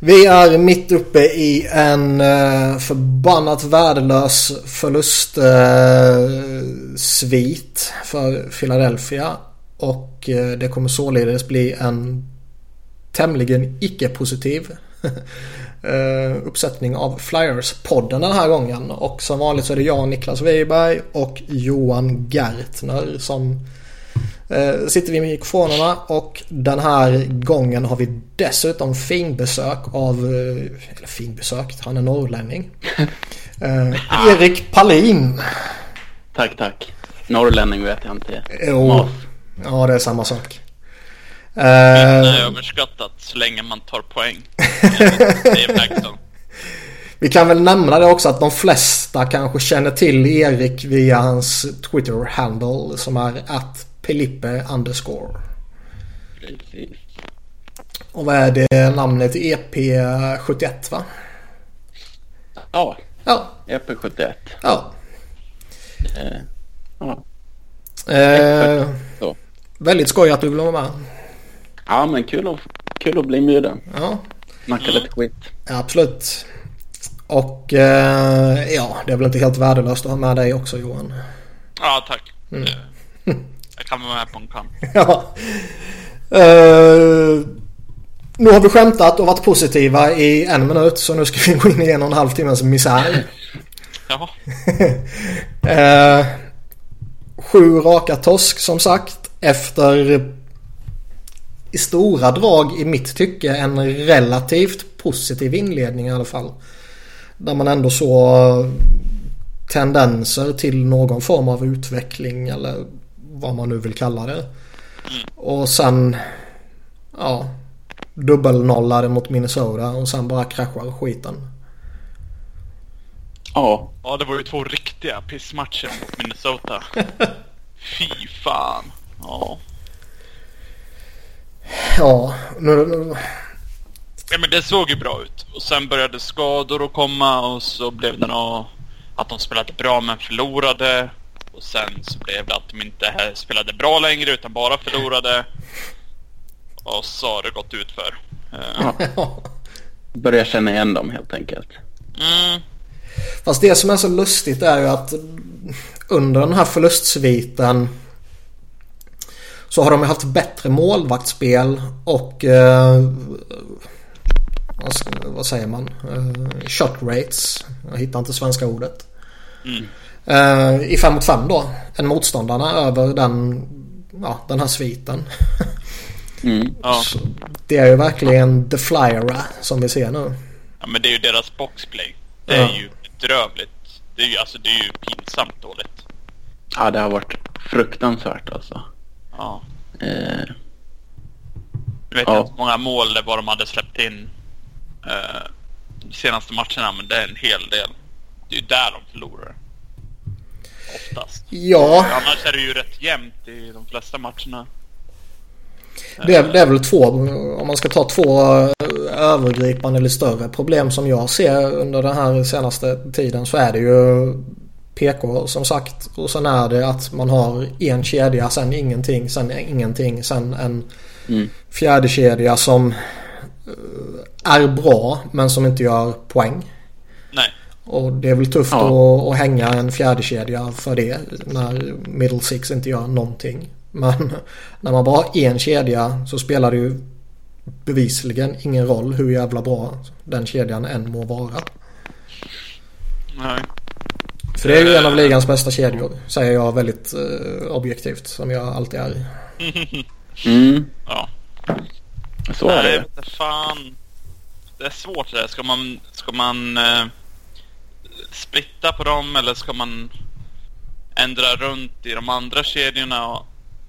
Vi är mitt uppe i en eh, förbannat värdelös förlustsvit eh, för Philadelphia. Och eh, det kommer således bli en tämligen icke-positiv uppsättning av Flyers-podden den här gången. Och som vanligt så är det jag, Niklas Wiberg och Johan Gertner som uh, sitter vid mikrofonerna. Och den här gången har vi dessutom finbesök av, uh, eller finbesök, han är norrlänning. Erik Palin. Tack, tack. Norrlänning vet jag inte. Jo, ja det är samma sak. Det är överskattat så länge man tar poäng. Det Vi kan väl nämna det också att de flesta kanske känner till Erik via hans Twitter-handle som är att Pelippe underscore. Precis. Och vad är det namnet? EP71 va? Ja, Ja. EP71. Ja. Eh, ja. Eh, Så. väldigt skoj att du vill vara med. ja, men kul att, kul att bli bjuden. Ja. Snacka lite skit. Ja, absolut. Och eh, ja, det är väl inte helt värdelöst att ha med dig också Johan. Ja, tack. Jag kan vara med på en kant. ja. Eh, nu har vi skämtat och varit positiva i en minut så nu ska vi gå in i en och en halv timmes misär. Jaha. Eh, sju raka torsk som sagt efter i stora drag i mitt tycke en relativt positiv inledning i alla fall. Där man ändå såg tendenser till någon form av utveckling eller vad man nu vill kalla det. Och sen ja dubbelnollade mot Minnesota och sen bara kraschar skiten. Ja, Ja, det var ju två riktiga pissmatcher mot Minnesota. Fy fan. Ja. Ja, nu, nu, ja, men det såg ju bra ut. Och sen började skador att komma och så blev det nog att de spelade bra men förlorade. Och sen så blev det att de inte spelade bra längre utan bara förlorade. Och så har det gått ut för. ja. Börjar känna igen dem helt enkelt. Mm. Fast det som är så lustigt är ju att under den här förlustsviten så har de haft bättre målvaktsspel och eh, vad, ska, vad säger man? Eh, shot rates. Jag hittar inte svenska ordet. Mm. Eh, I 5 mot 5 då. Än motståndarna över den, ja, den här sviten. Mm. Ja. Det är ju verkligen the flyera som vi ser nu. ja, men det är ju deras boxplay. Det Ja. är ju bedrövligt. Det är ju, alltså, det är ju pinsamt dåligt. Ja, det har varit fruktansvärt alltså. Ja. Eh, Nu vet Ja. jag inte hur många mål det var de hade släppt in eh, de senaste matcherna, men det är en hel del. Det är ju där de förlorar. Oftast. Ja, Annars är det ju rätt jämnt i de flesta matcherna. det är, det är väl två, om man ska ta två eh, övergripande eller större problem som jag ser under den här senaste tiden så är det ju PK som sagt och sen är det att man har en kedja, sen ingenting, sen ingenting, sen en mm. fjärde kedja som eh, är bra men som inte gör poäng. Nej. Och det är väl tufft Ja. att, att hänga en fjärde kedja för det när middle six inte gör någonting. Men när man bara har en kedja så spelar det ju bevisligen ingen roll hur jävla bra den kedjan än må vara. Nej. För det är ju en av ligans bästa kedjor. Säger jag väldigt eh, objektivt som jag alltid är. Mm. Ja. Så är Nej, det. inte fan. Det är svårt det där. Ska man, ska man eh, splitta på dem eller ska man ändra runt i de andra kedjorna?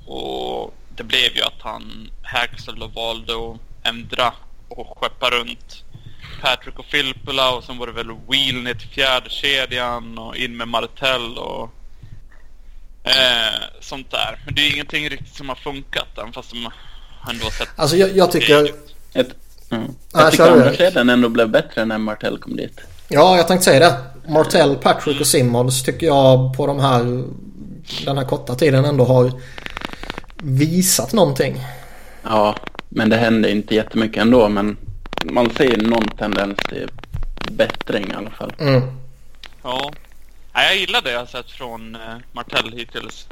Och det blev ju att han, Haxel, och valde att ändra och skeppa runt Patrick och Filppula och sen var det väl Wheel ner till fjärde kedjan och in med Martell och eh, sånt där. Men det är ju ingenting riktigt som har funkat än fast de ändå har sett Alltså jag, jag tycker... Ett, mm. Ja, Jag tycker kör du. andra kedjan ändå blev bättre när Martell kom dit. Ja, jag tänkte säga det. Martell, Patrick och Simmons tycker jag på de här, den här korta tiden ändå har visat någonting. Ja, men det hände inte jättemycket ändå. Men man ser någon tendens till bättring i alla fall. Mm. Ja. ja jag gillar det jag har sett från uh, Martell hittills.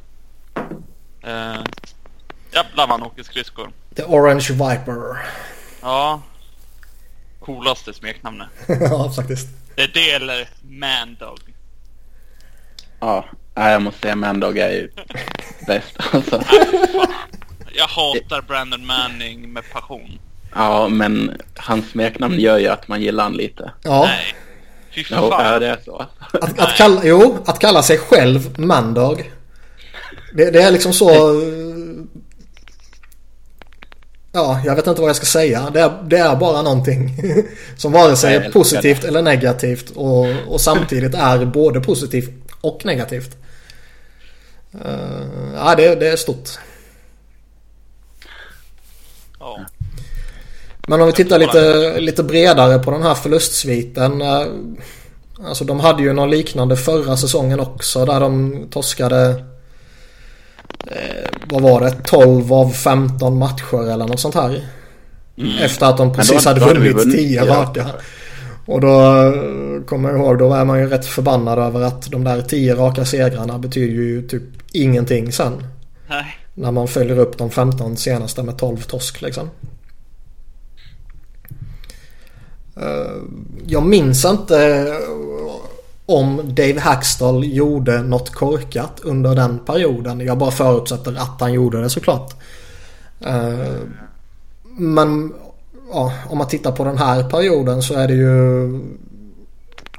Uh, jävlar vad han åker skridskor. The Orange Viper. Ja. Coolaste smeknamnet. ja, faktiskt. Det är det eller Mandog. Ja, jag måste säga Mandog är ju bäst alltså. Jag hatar Brandon Manning med passion. Ja, men hans smeknamn gör ju att man gillar han lite. Ja. Nej. Fy Jo, fan. det är så. Att, att kalla, jo, att kalla sig själv Mandog. Det, det är liksom så... Ja, jag vet inte vad jag ska säga. Det är, det är bara någonting som vare sig är positivt eller negativt och, och samtidigt är både positivt och negativt. Uh, ja, det, det är stort. Ja. Men om vi tittar lite, lite bredare på den här förlustsviten. eh, Alltså de hade ju någon liknande förra säsongen också där de torskade eh, Vad var det? 12 av 15 matcher eller något sånt här. Efter att de precis då- hade då vunnit vunnit 10 tio raka. Och då eh, kommer jag ihåg, då är man ju rätt förbannad över att de där 10 raka segrarna betyder ju typ ingenting sen. Nej. När man följer upp de 15 senaste med 12 torsk liksom. Eh, Jag minns inte om Dave Hackstall gjorde något korkat under den perioden. Jag bara förutsätter att han gjorde det såklart. Eh, Men ja, om man tittar på den här perioden så är det ju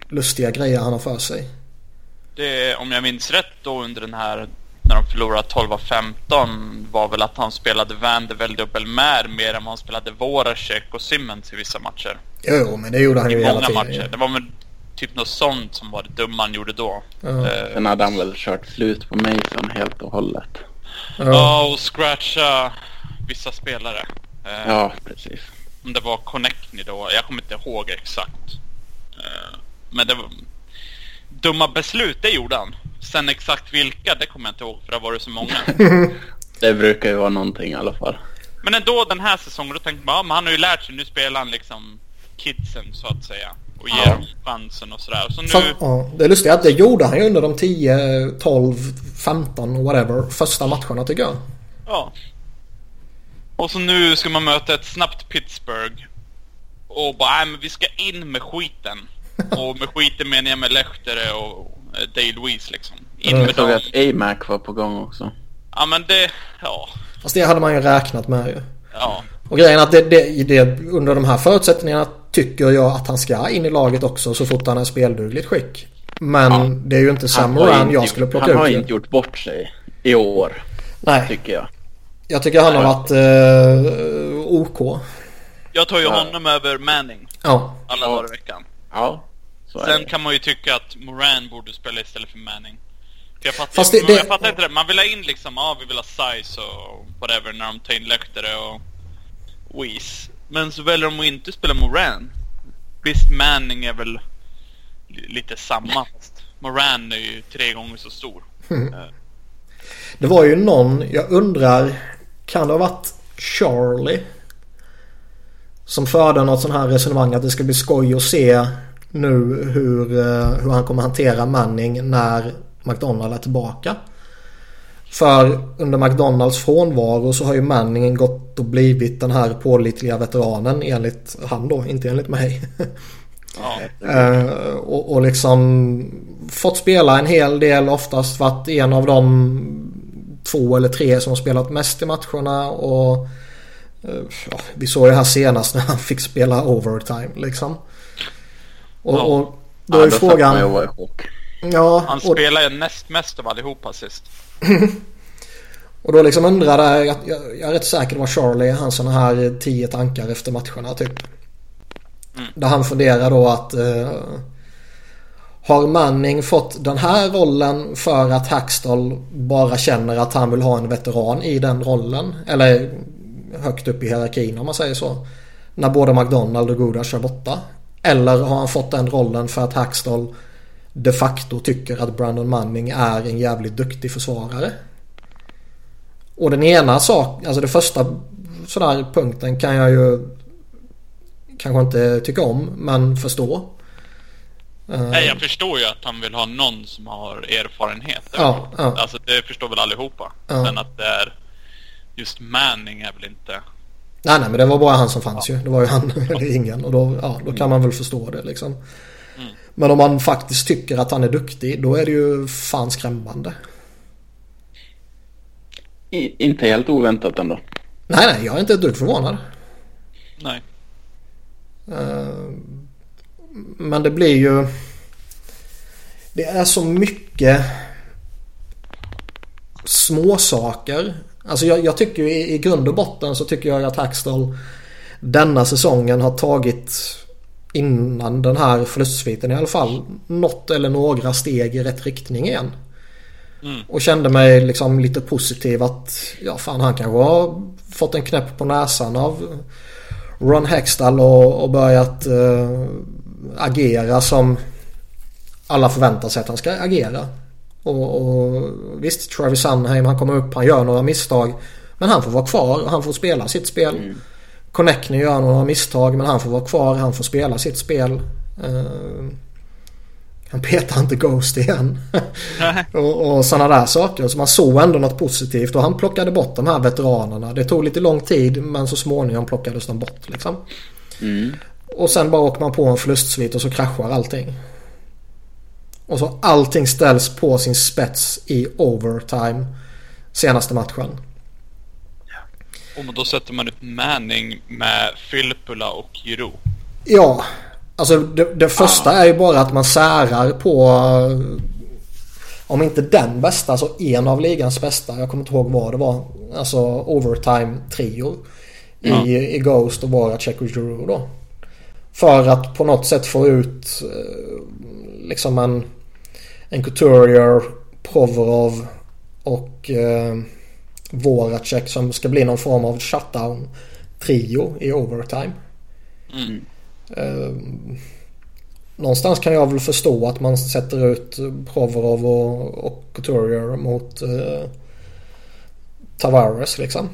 lustiga grejer han har för sig. Det, om jag minns rätt då under den här när de förlorade 12 av 15 var väl att han spelade Vandervelde och Belmer mer än vad han spelade Voracek och Simmons i vissa matcher. Jo, men det gjorde han ju I hela många tiden. matcher. Det var väl typ något sånt som var det dumma han gjorde då. Ja. Eh, Sen hade han väl kört slut på Mason helt och hållet. Ja. Ja, och scratcha vissa spelare. Eh, Ja, precis. Om det var Connectny då. Jag kommer inte ihåg exakt. Eh, Men det var... Dumma beslut, det gjorde han. Sen exakt vilka, det kommer jag inte ihåg för det har varit så många. Det brukar ju vara någonting i alla fall. Men ändå den här säsongen, då tänkte man ja, men han har ju lärt sig. Nu spelar han liksom kidsen så att säga. Och ger Ja. dem chansen och sådär. Så nu... Fast, ja, det är lustigt att det gjorde han ju under de 10, 12, 15 whatever första matcherna tycker jag. Ja. Och så nu ska man möta ett snabbt Pittsburgh. Och bara, nej men vi ska in med skiten. Och med skiten menar jag med Lehtere och eh, Dale Louise liksom. In Mm. med Jag såg att AMAC var på gång också. Ja men det, ja. Fast det hade man ju räknat med ju. Ja. Och grejen är att det, det, det, under de här förutsättningarna tycker jag att han ska in i laget också så fort han är speldugligt skick. Men Ja. det är ju inte Sam Moran jag skulle plocka Han har ut. inte gjort bort sig i år, Nej, tycker jag. jag tycker han har varit eh, OK. Jag tar ju Ja. honom över Manning Ja. alla dagar i veckan. Ja, Sen kan man ju tycka att Moran borde spela istället för Manning. För jag fattar, Fast det- jag, det- jag fattar inte det. Man vill ha in liksom, ja vi vill ha size och whatever när de tar in Lehtere och Weiss. Men så väljer de att inte spela Moran. Visst, Manning är väl li- lite samma. Moran är ju tre gånger så stor. Det var ju någon, jag undrar, kan det ha varit Charlie? Som förde något sån här resonemang att det ska bli skoj att se nu hur, eh, hur han kommer hantera Manning när McDonald är tillbaka. För under McDonalds frånvaro så har ju Manning gått och blivit den här pålitliga veteranen enligt han då, inte enligt mig. Ja. Eh, och, och liksom fått spela en hel del oftast varit en av de två eller tre som har spelat mest i matcherna och eh, ja, vi såg ju här senast när han fick spela overtime liksom. Och, Ja. och då ja, är då frågan... Ja, Han och, spelar ju näst mest av allihopa sist. och då liksom undrade jag, jag, jag är rätt säker det var Charlie, hans sådana här tio tankar efter matcherna typ. Mm. Där han funderar då att eh, Har Manning fått den här rollen för att Hackstall bara känner att han vill ha en veteran i den rollen? Eller högt upp i hierarkin om man säger så. När både McDonald och Goodars är borta. Eller har han fått den rollen för att Hackstall de facto tycker att Brandon Manning är en jävligt duktig försvarare? Och den ena sak, alltså det första sådär punkten kan jag ju kanske inte tycka om men förstå. Eh, Nej, jag förstår ju att han vill ha någon som har erfarenhet. Ja, ja. Alltså det förstår väl allihopa. Ja. Sen att det är just Manning är väl inte... Nej, nej, men det var bara han som fanns ja. ju. Det var ju han eller ingen. Och då, ja, då kan man väl förstå det liksom. Men om man faktiskt tycker att han är duktig, då är det ju fan skrämmande. I, inte helt oväntat ändå. Nej, nej, jag är inte ett dugg förvånad. Nej. Uh, men det blir ju... Det är så mycket små saker. Alltså jag, jag tycker ju i, i grund och botten så tycker jag att Hackstall denna säsongen har tagit innan den här förlustsviten i alla fall något eller några steg i rätt riktning igen. Mm. Och kände mig liksom lite positiv att ja fan han kanske har fått en knäpp på näsan av Ron Hextall och, och börjat uh, agera som alla förväntar sig att han ska agera. Och, och visst, Travis Sunheim han kommer upp, han gör några misstag. Men han får vara kvar och han får spela sitt spel. Mm. Connectney gör några misstag men han får vara kvar, han får spela sitt spel. Uh, han petar inte Ghost igen. och, och sådana där saker. Så man såg ändå något positivt och han plockade bort de här veteranerna. Det tog lite lång tid men så småningom plockades de bort liksom. Mm. Och sen bara åker man på en förlustsvit och så kraschar allting. Och så allting ställs på sin spets i overtime senaste matchen. Och då sätter man ut Manning med Filppula och Giroud. Ja, alltså det, det första är ju bara att man särar på om inte den bästa så en av ligans bästa. Jag kommer inte ihåg vad det var. Alltså overtime-trio. Ja. I, I Ghost och Voracek och Giroud då. För att på något sätt få ut eh, liksom en, en Couturier, Provorov och eh, Voracek som ska bli någon form av shutdown-trio i overtime. Mm. Eh, någonstans kan jag väl förstå att man sätter ut Provorov och, och Couturier mot eh, Tavares liksom.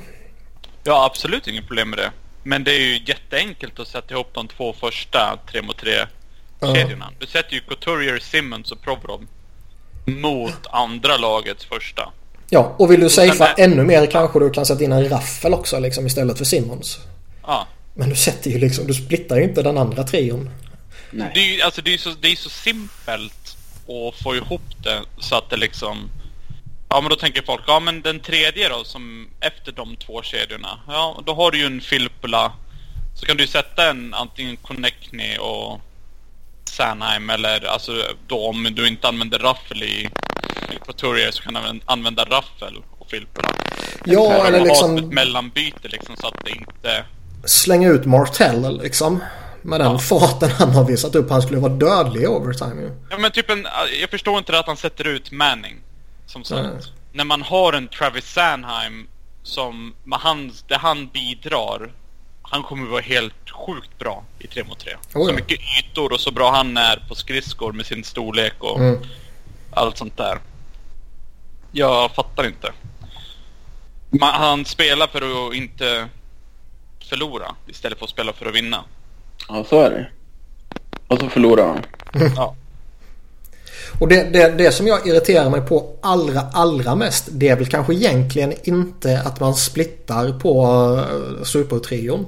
Ja, absolut inget problem med det. Men det är ju jätteenkelt att sätta ihop de två första 3 mot 3 kedjorna. Du sätter ju Couturier, Simmons och Provorov mot andra lagets första. Ja, och vill du safea ännu mer kanske du kan sätta in en raffel också liksom istället för Simmons. Ja. Men du sätter ju liksom, du splittar ju inte den andra trion. Nej. Det är ju alltså, det är så, det är så simpelt att få ihop det så att det liksom Ja men då tänker folk, ja men den tredje då som efter de två kedjorna. Ja då har du ju en Filppula. Så kan du sätta en antingen Connectney och Sanheim eller alltså då om du inte använder Raffel i Couturier så kan du använda Raffel och Filppula. Ja eller, liksom... ett mellanbyte liksom så att det inte... Slänga ut Martell liksom. Med den ja. farten han har visat upp. Han skulle vara dödlig i overtime ju. Ja men typ en, jag förstår inte att han sätter ut Manning. Som sagt, mm. när man har en Travis Sanheim som med han, där han bidrar. Han kommer vara helt sjukt bra i 3 mot 3. Oh, ja. Så mycket ytor och så bra han är på skridskor med sin storlek och mm. allt sånt där. Jag fattar inte. Man, han spelar för att inte förlora istället för att spela för att vinna. Ja, så är det. Och så förlorar han. ja. Och det, det, det som jag irriterar mig på allra, allra mest det är väl kanske egentligen inte att man splittar på uh, supertrion.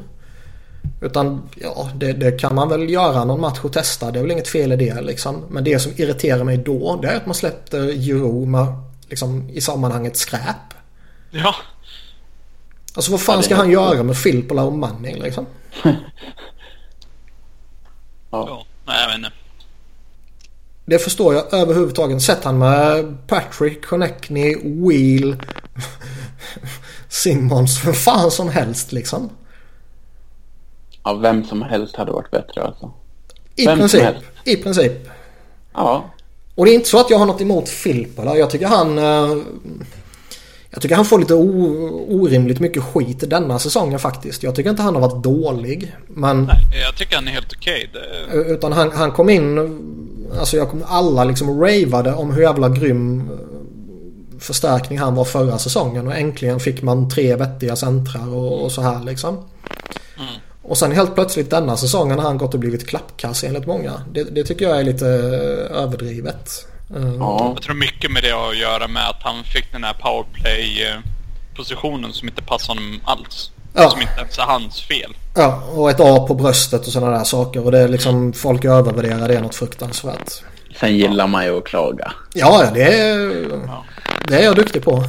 Utan ja, det, det, kan man väl göra någon match och testa. Det är väl inget fel i det liksom. Men det som irriterar mig då det är att man släppte Euro med, liksom, i sammanhanget skräp. Ja. Alltså vad fan ska han göra med Filppula och Manning liksom? ja. ja. Nej, jag vet inte. Det förstår jag överhuvudtaget. Sett han med Patrick, Connectney, Wheel, Simmons, för fan som helst liksom. Ja, vem som helst hade varit bättre alltså. I vem princip. I princip. Ja. Och det är inte så att jag har något emot Filppula. Jag tycker han... Uh, jag tycker han får lite orimligt mycket skit denna säsongen faktiskt. Jag tycker inte han har varit dålig. Men... Nej, jag tycker han är helt okej. Okay. Det... Utan han, han kom in... Alltså jag kom, alla liksom ravade om hur jävla grym eh, förstärkning han var förra säsongen. Och äntligen fick man tre vettiga centrar och, och så här liksom. Mm. Och sen helt plötsligt denna säsongen har han gått och blivit klappkass enligt många. Det, det tycker jag är lite eh, överdrivet. Eh, Ja. Jag tror mycket med det har att göra med att han fick den här powerplay-positionen som inte passar honom alls. Ja. Som inte ens är hans fel. Ja, och ett A på bröstet och sådana där saker. Och det är liksom, folk övervärderar det något fruktansvärt. Sen gillar man ju att klaga. Ja, det är, Ja. det är jag duktig på.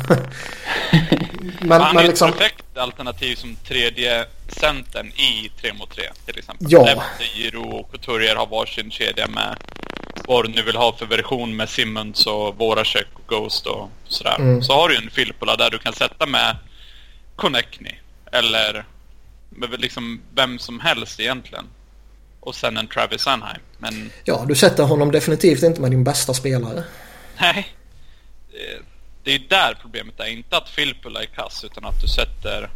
men, han men är liksom, perfekt alternativ som tredje centern i 3 mot 3 till exempel. Ja. Lefty, Giro och Couturier har varsin kedja med vad du nu vill ha för version med Simmons och Voracek och Ghost och sådär. Mm. Så har du en Filppula där du kan sätta med Connectney eller med liksom vem som helst egentligen. Och sen en Travis Anheim. Men ja, du sätter honom definitivt inte med din bästa spelare. Nej. Det- är ju där problemet är. Inte att Filppula är kass utan att du sätter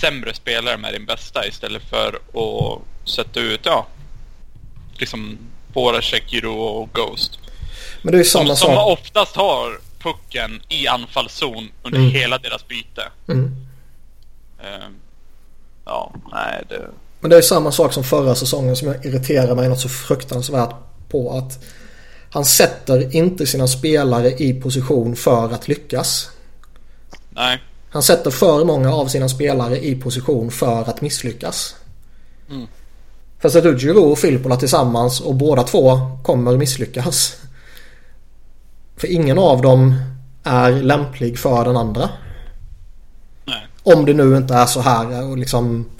sämre spelare med din bästa istället för att sätta ut, ja, liksom Voracek, Giro och Ghost. Men det är ju samma Som, som oftast har pucken i anfallszon under Mm. hela deras byte. Mm. Ehm, ja, nej det... Men det är samma sak som förra säsongen som jag irriterar mig något så fruktansvärt på att han sätter inte sina spelare i position för att lyckas. Nej. Han sätter för många av sina spelare i position för att misslyckas. Mm. För sätter ut Giroud och Filippola tillsammans och båda två kommer misslyckas. För ingen av dem är lämplig för den andra. Nej. Om det nu inte är så här och liksom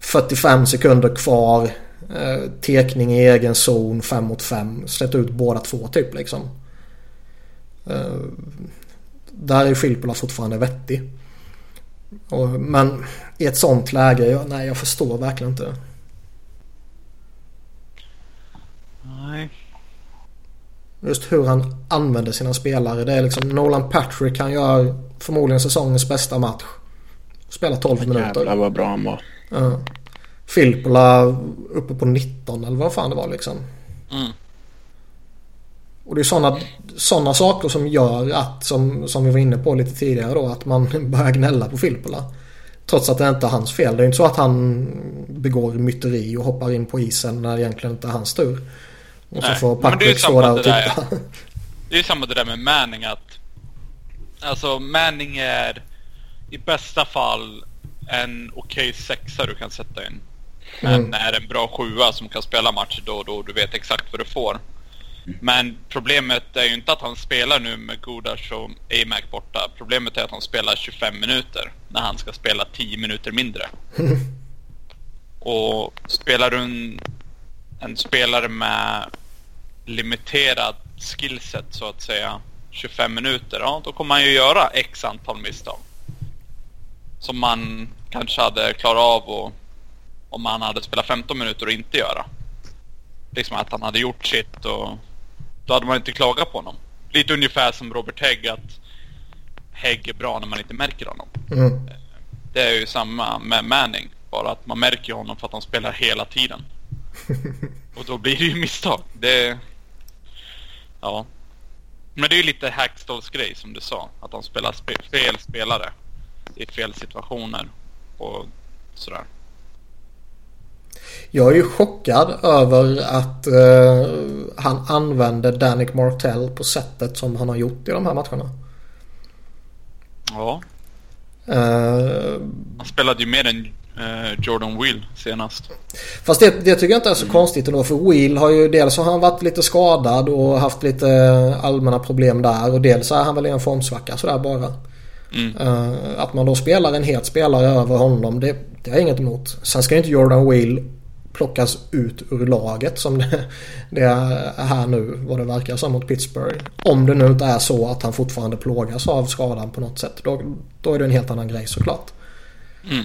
45 sekunder kvar. Eh, tekning i egen zon 5 mot 5. Slätt ut båda två typ liksom. Eh, där är Filippola fortfarande vettig. Och, men i ett sånt läge, jag, nej jag förstår verkligen inte. Nej. Just hur han använder sina spelare. Det är liksom Nolan Patrick han gör förmodligen säsongens bästa match. Spelar 12 Jävlar minuter. vad bra han var. Ja. Filippola uppe på 19 eller vad fan det var liksom. Mm. Och det är sådana såna saker som gör att, som, som vi var inne på lite tidigare då, att man börjar gnälla på Filippola. Trots att det inte är hans fel. Det är inte så att han begår myteri och hoppar in på isen när det egentligen inte är hans tur. Och så Nej, får är ju Patrick stå där och det där, titta. Det är ju samma det där med Manning att... Alltså Manning är i bästa fall en okej sexa du kan sätta in. Men Mm. är en bra sjua som kan spela matcher då och då. Du vet exakt vad du får. Men problemet är ju inte att han spelar nu med Godas och Amac borta. Problemet är att han spelar 25 minuter när han ska spela 10 minuter mindre. och spelar du en, en spelare med limiterad skillset så att säga 25 minuter, ja då kommer han ju göra x antal misstag. Som man kanske hade klarat av och, om man hade spelat 15 minuter och inte göra. Liksom att han hade gjort sitt och då hade man inte klagat på honom. Lite ungefär som Robert Hägg att Hägg är bra när man inte märker honom. Mm. Det är ju samma med Manning. Bara att man märker honom för att han spelar hela tiden. Och då blir det ju misstag. Det... Ja. Men det är ju lite Hackstalls grej som du sa. Att de spelar spe fel spelare. I fel situationer. Och sådär. Jag är ju chockad över att eh, han använder Danik Martell på sättet som han har gjort i de här matcherna. Ja. Eh, Han spelade ju mer än eh, Jordan Will senast. Fast det, det tycker jag inte är så konstigt ändå för Wheel har ju dels har han varit lite skadad och haft lite allmänna problem där och dels är han väl i en formsvacka sådär bara. Mm. Eh, att man då spelar en het spelare över honom det, det har jag inget emot. Sen ska inte Jordan Wheel plockas ut ur laget som det, det är här nu vad det verkar som mot Pittsburgh. Om det nu inte är så att han fortfarande plågas av skadan på något sätt. Då, då är det en helt annan grej såklart. Mm.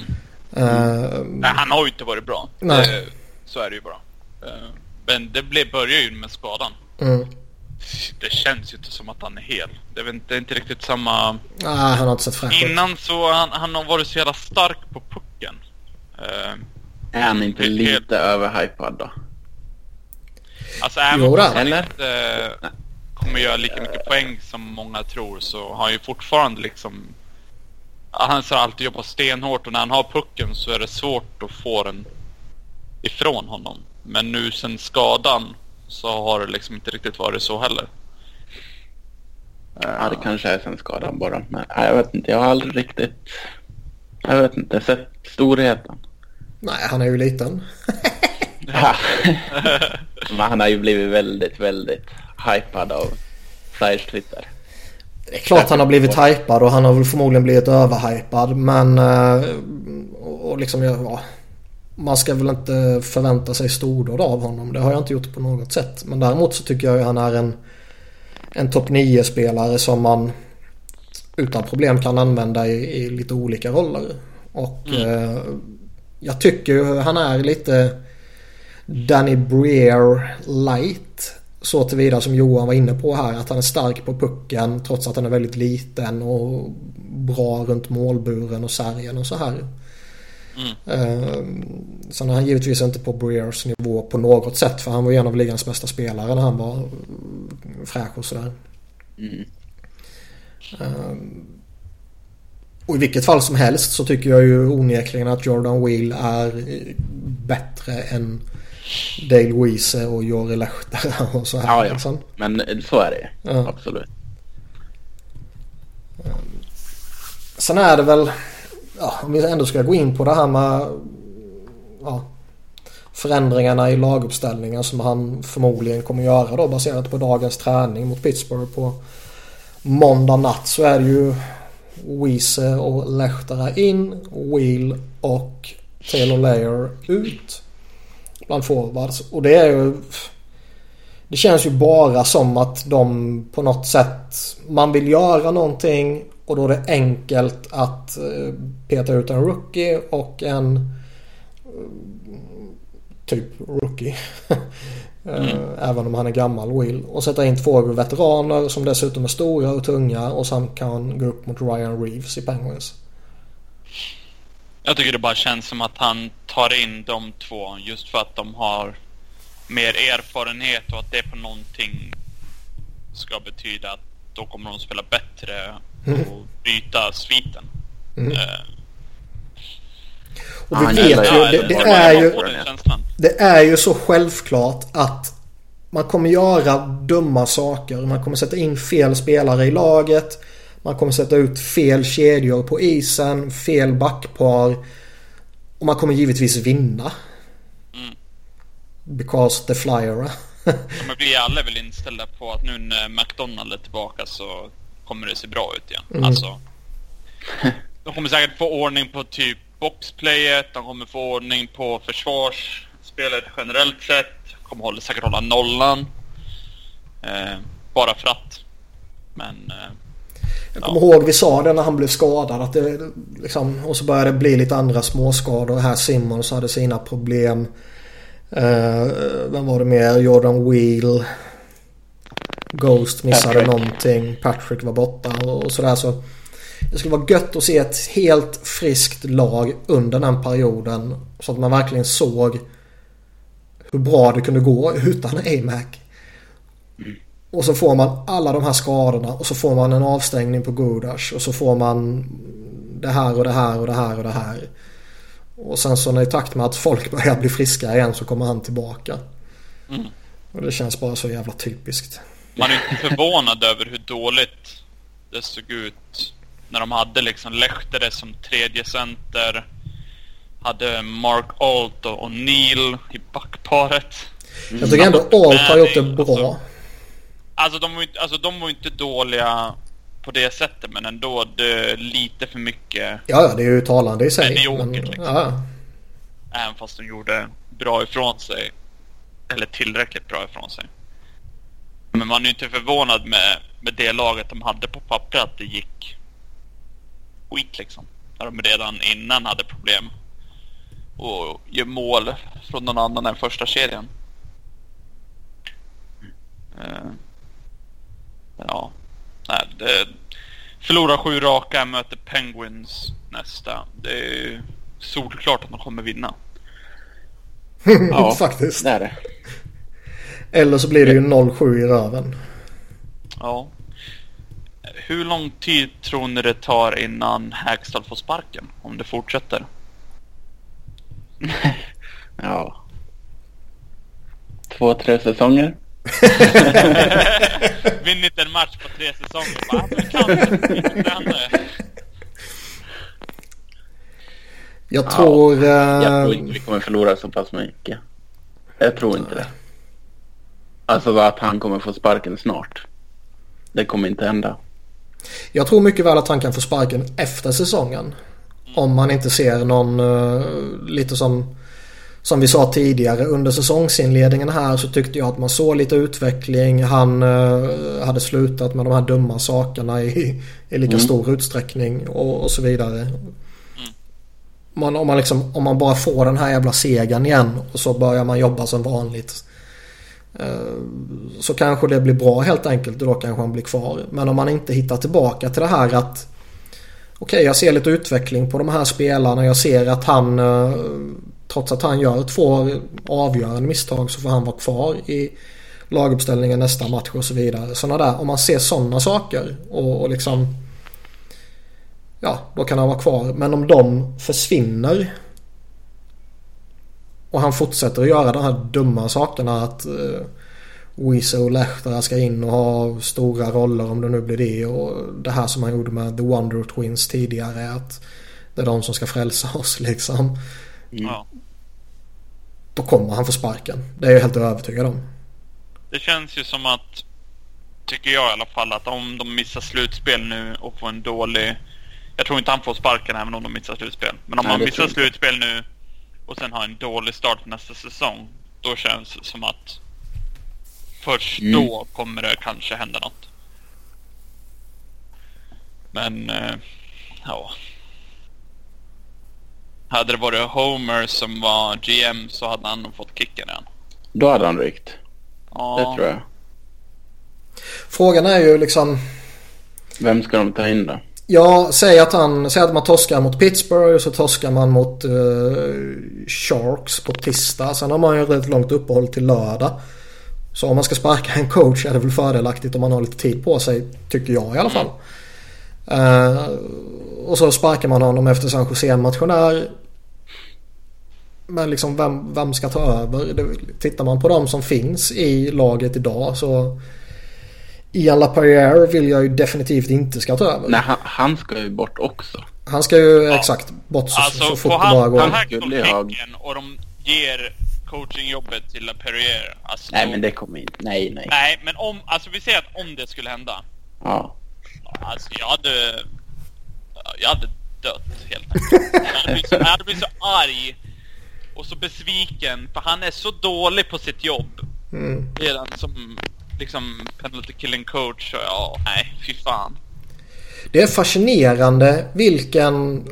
Eh, Nej, han har ju inte varit bra. Nej. Det, så är det ju bara. Eh, Men det blev, börjar ju med skadan. mm. Det känns ju inte som att han är hel. Det är, inte, det är inte riktigt samma... Nej, han har inte sett fräsch. Innan så han, han har varit så jävla stark på pucken. Eh, Är han inte Helt- lite överhypad då? alltså även om han Eller? inte kommer göra lika mycket poäng som många tror så har han ju fortfarande liksom... han har alltid jobbat stenhårt och när han har pucken så är det svårt att få den ifrån honom. Men nu sen skadan så har det liksom inte riktigt varit så heller. Ja, det kanske är sen skadan bara. Men jag vet inte, jag har aldrig riktigt... Jag vet inte, sett storheten. Nej, han är ju liten. Men han har ju blivit väldigt, väldigt hypad av Flyers Twitter. Det är klart han har blivit hypad och han har väl förmodligen blivit överhypad men... eh, Och liksom, ja, man ska väl inte förvänta sig stordåd av honom. Det har jag inte gjort på något sätt. Men däremot så tycker jag att han är en, en topp 9-spelare som man utan problem kan använda i, i lite olika roller. Och eh, jag tycker ju han är lite Danny Breer light. Så tillvida som Johan var inne på här. Att han är stark på pucken trots att han är väldigt liten och bra runt målburen och sargen och så här. Eh, Sen är han givetvis inte på Breers nivå på något sätt. För han var ju en av ligans bästa spelare när han var fräsch och sådär. Mm. Eh, Och i vilket fall som helst så tycker jag ju onekligen att Jordan Wheel är eh, bättre än Dale Weese och Jori Lehtara och så här. Ja, ja. Liksom. Men så är det. Ja. Absolut. Sen är det väl, ja, om vi ändå ska gå in på det här med ja, förändringarna i laguppställningen som han förmodligen kommer göra då baserat på dagens träning mot Pittsburgh på måndag natt så är det ju Wiese och Lehtara in, Wheel och Taylor Layer ut bland forwards. Och det är ju det känns ju bara som att de på något sätt man vill göra någonting och då är det enkelt att eh, peta ut en rookie och en eh, typ rookie. Eh, Även om han är gammal Will. Och sätta in två veteraner som dessutom är stora och tunga och som kan gå upp mot Ryan Reeves i Penguins. Jag tycker det bara känns som att han tar in de två just för att de har mer erfarenhet och att det på någonting ska betyda att då kommer de spela bättre och bryta sviten. Mm. Eh, Och vi vet ju, det, det, är ju, det är ju så självklart att man kommer göra dumma saker. Man kommer sätta in fel spelare i laget. Man kommer sätta ut fel kedjor på isen, fel backpar. Och man kommer givetvis vinna. Mm. Because the flyer. Men vi alla är väl inställda på att nu när McDonald är tillbaka så kommer det se bra ut igen. Mm. Alltså. De kommer säkert få ordning på typ boxplayet, de kommer få ordning på försvarsspelet generellt sett. Kommer hålla, säkert hålla nollan. Eh, bara för att. Men... Eh, Jag kommer ihåg vi sa det när han blev skadad. Att det, liksom, och så började det bli lite andra småskador. Här Simmons hade sina problem. Uh, vem var det mer? Jordan Wheel. Ghost missade Patrick. någonting. Patrick var borta och, och sådär. Så det skulle vara gött att se ett helt friskt lag under den perioden. Så att man verkligen såg hur bra det kunde gå utan AMAC. Och så får man alla de här skadorna och så får man en avstängning på Godash och så får man det här och det här och det här och det här. Och sen så i takt med att folk börjar bli friska igen så kommer han tillbaka. Mm. Och det känns bara så jävla typiskt. man är inte förvånad över hur dåligt det såg ut när de hade liksom Lehtare som tredje center. Hade Mark Alt och Neil i backparet. Jag tycker ändå Alt har gjort det bra. Alltså de var alltså, de var inte dåliga på det sättet men ändå det lite för mycket. Ja, ja, det är ju talande i sig. Mediokert, Men, liksom. ja, Även fast de gjorde bra ifrån sig. Eller tillräckligt bra ifrån sig. Men man är ju inte förvånad med, med det laget de hade på papper att det gick skit liksom. När de redan innan hade problem. Och gör mål från någon annan än första kedjan. Eh, Ja. Nej, det... Förlorar sju raka, möter Penguins nästa. Det är ju solklart att de kommer vinna. Ja, faktiskt. det är det. Eller så blir det ju 0-7 i röven. Ja. Hur lång tid tror ni det tar innan Hagstall får sparken? Om det fortsätter? Ja. Två, tre säsonger. Vinner inte en match på tre säsonger. Bara, "Ah, kan. Jag tror... Jag eh, tror inte vi kommer förlora så pass mycket. Jag tror inte det. Alltså att han kommer få sparken snart. Det kommer inte hända. Jag tror mycket väl att han kan få sparken efter säsongen. Om man inte ser någon, eh, lite som, som vi sa tidigare, under säsongsinledningen här så tyckte jag att man såg lite utveckling. Han eh, hade slutat med de här dumma sakerna i, i lika Mm. stor utsträckning och, och så vidare. Man, om, man liksom, om man bara får den här jävla segern igen och så börjar man jobba som vanligt. Eh, så kanske det blir bra helt enkelt och då kanske han blir kvar. Men om man inte hittar tillbaka till det här att Okej, jag ser lite utveckling på de här spelarna. Jag ser att han eh, trots att han gör två avgörande misstag så får han vara kvar i laguppställningen nästa match och så vidare. Såna där, om man ser sådana saker och, och liksom Ja, då kan han vara kvar. Men om de försvinner och han fortsätter att göra de här dumma sakerna att uh, Weezer och Lehtara ska in och ha stora roller om det nu blir det. Och det här som han gjorde med The Wonder Twins tidigare. Att det är de som ska frälsa oss liksom. Ja. Då kommer han få sparken. Det är jag helt övertygad om. Det känns ju som att, tycker jag i alla fall, att om de missar slutspel nu och får en dålig... Jag tror inte han får sparken även om de missar slutspel. Men om Nej, man det missar slutspel nu och sen har en dålig start för nästa säsong. Då känns det som att först Mm. då kommer det kanske hända något. Men, eh, ja. Hade det varit Homer som var GM så hade han nog fått kicken igen. Då hade han ryckt. Ja. Det tror jag. Frågan är ju liksom. Vem ska de ta in då? Ja, säg att, han, säg att man torskar mot Pittsburgh och så torskar man mot eh, Sharks på tisdag. Sen har man ju ett rätt långt uppehåll till lördag. Så om man ska sparka en coach är det väl fördelaktigt om man har lite tid på sig. Tycker jag i alla fall. Eh, och så sparkar man honom efter San Jose en där. Men liksom vem, vem ska ta över? Det, tittar man på de som finns i laget idag så Ian LaPerriere vill jag ju definitivt inte ska ta över. Nej, han, han ska ju bort också. Han ska ju Ja. exakt bort så, Alltså, så får fort det han, bara går. han Han här som skulle ha- tecken och de ger coachingjobbet till Perrier. Alltså, Nej, men det kommer inte. Nej, nej. Nej, men om, alltså vi säger att om det skulle hända. Ja. Alltså jag hade... Jag hade dött helt enkelt. Jag hade blivit så, jag hade blivit så arg. Och så besviken. För han är så dålig på sitt jobb. Mm. Redan som liksom penalty killing coach. Och ja, nej, fy fan. Det är fascinerande vilken...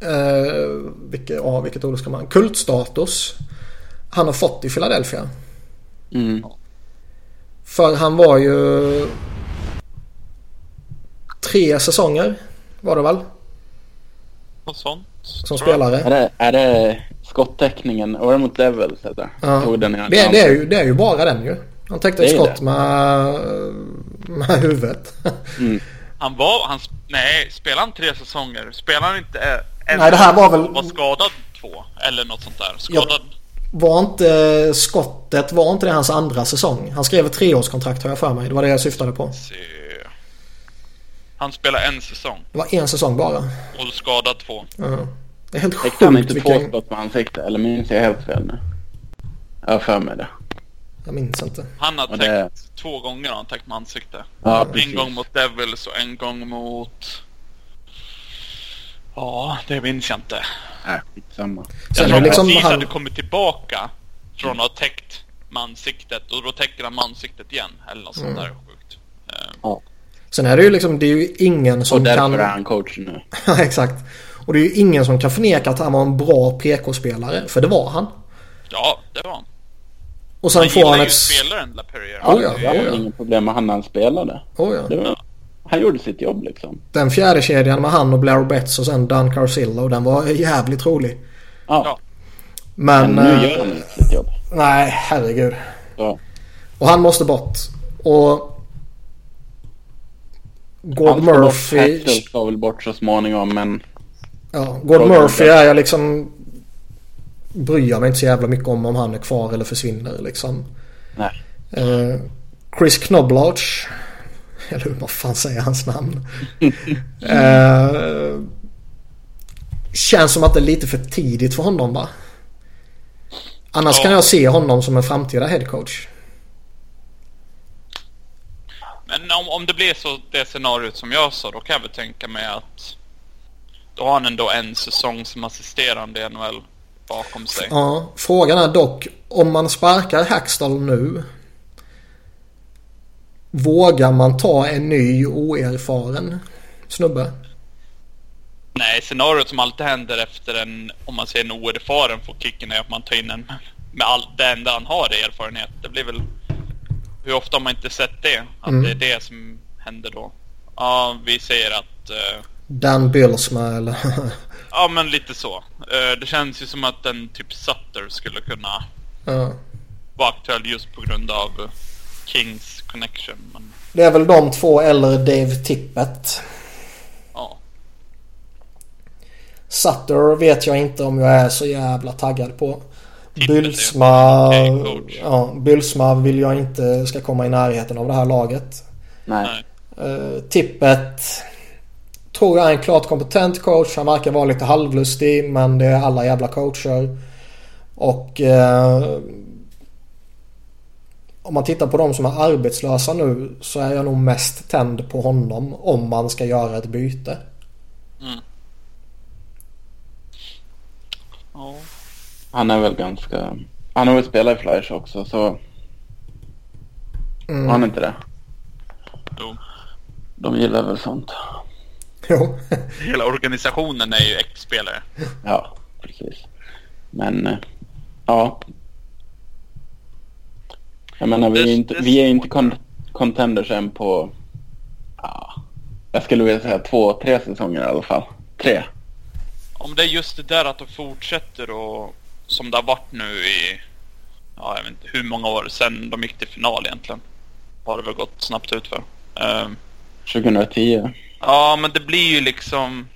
Eh, vilket, ja, vilket ord ska man... Kultstatus han har fått i Philadelphia. Mm. För han var ju... Tre säsonger var det väl? Och sånt. Som jag. Är spelare. det, är det skottäckningen? Var det mot Devils? Heter? Ja. Jag tog den i Det, det, är ju, det är ju bara den ju. Han täckte ett skott med, med huvudet. Mm. Han var... Han, nej, spelade han tre säsonger? Spelade han inte eh, en Nej, det här var väl- var skadad två? Eller något sånt där. Skadad... Var inte skottet, var inte det hans andra säsong? Han skrev ett treårskontrakt har jag för mig. Det var det jag syftade på. Se. Han spelade en säsong Det var en säsong bara. och skadad två. Ja. Det är helt Täckte han sjukt inte två skott med ansikte? Eller minns jag helt fel nu? Jag har för mig det. Jag minns inte. Han har täckt det- två gånger har han täckt med ansikte. Ja, En precis. gång mot Devils och en gång mot... Ja, det minns jag inte. Nej, skitsamma. Sen Jag är tror det liksom precis han... hade kommit tillbaka från att ha täckt med ansiktet och då täcker han med ansiktet igen. Eller något Mm. sånt där sjukt. Eh, Ja. Sen är det ju liksom, det är ju ingen som Och därför kan... är han coach nu. Ja, exakt. Och det är ju ingen som kan förneka att han var en bra PK-spelare. För det var han. Ja, det var han. Och sen Han får han ett... spelaren LaPerriere. Oh ja, jag oh hade ja. inget problem med han när han spelade. Oh, ja. Var, han gjorde sitt jobb liksom. Den fjärde kedjan med han och Blair Betts och sen Dan Carcillo. Den var jävligt rolig. Ja, Ja. Men... men nu eh, gör han inte sitt jobb. Nej, herregud. Så. Och han måste bort. Och... Gord Han Murphy... Hatfield ska väl bort så småningom men Ja, Gord Murphy är- är jag liksom... Bryr jag mig inte så jävla mycket om om han är kvar eller försvinner liksom. nej. Eh, Chris Knobloch. Eller hur man fan säger hans namn. eh, känns som att det är lite för tidigt för honom va? Annars Ja. kan jag se honom som en framtida headcoach. Men om, om det blir så det scenariot som jag sa då kan jag väl tänka mig att då har han ändå en säsong som assisterande i NHL bakom sig. Ja, frågan är dock om man sparkar Hackstall nu. Vågar man ta en ny oerfaren snubbe? Nej, scenariot som alltid händer efter en, om man säger en oerfaren får kicken är att man tar in en med all, det enda han har i erfarenhet. Det blir väl... Hur ofta har man inte sett det? Att Mm. det är det som händer då. Ja, vi säger att... eh, Dan Bylsma eller... ja, men lite så. Eh, det känns ju som att en typ Sutter skulle kunna ja. vara aktuell just på grund av eh, Kings connection. Men Det är väl de två eller Dave Tippett. ja, Sutter vet jag inte om jag är så jävla taggad på. Bylsma, ja, Bylsma vill jag inte ska komma i närheten av det här laget. nej. nej. Uh, tippet tror jag är en klart kompetent coach. Han verkar vara lite halvlustig men det är alla jävla coacher. Och eh, om man tittar på de som är arbetslösa nu så är jag nog mest tänd på honom om man ska göra ett byte. Mm. Ja. Han är väl ganska... Han har väl spelat i Flyers också så... Mm. Har han inte det? Jo. De gillar väl sånt. Jo. Hela organisationen är ju ex-spelare. Ja, precis. Men... eh, Ja. Jag menar vi är inte, vi är inte con contenders än på... Ja, jag skulle vilja säga två, tre säsonger i alla fall. Tre. Om det är just det där att de fortsätter och som det har varit nu i, ja jag vet inte hur många år sedan de gick till final egentligen. Har det väl gått snabbt ut för. Ehm, 2010. Ja men det blir ju liksom,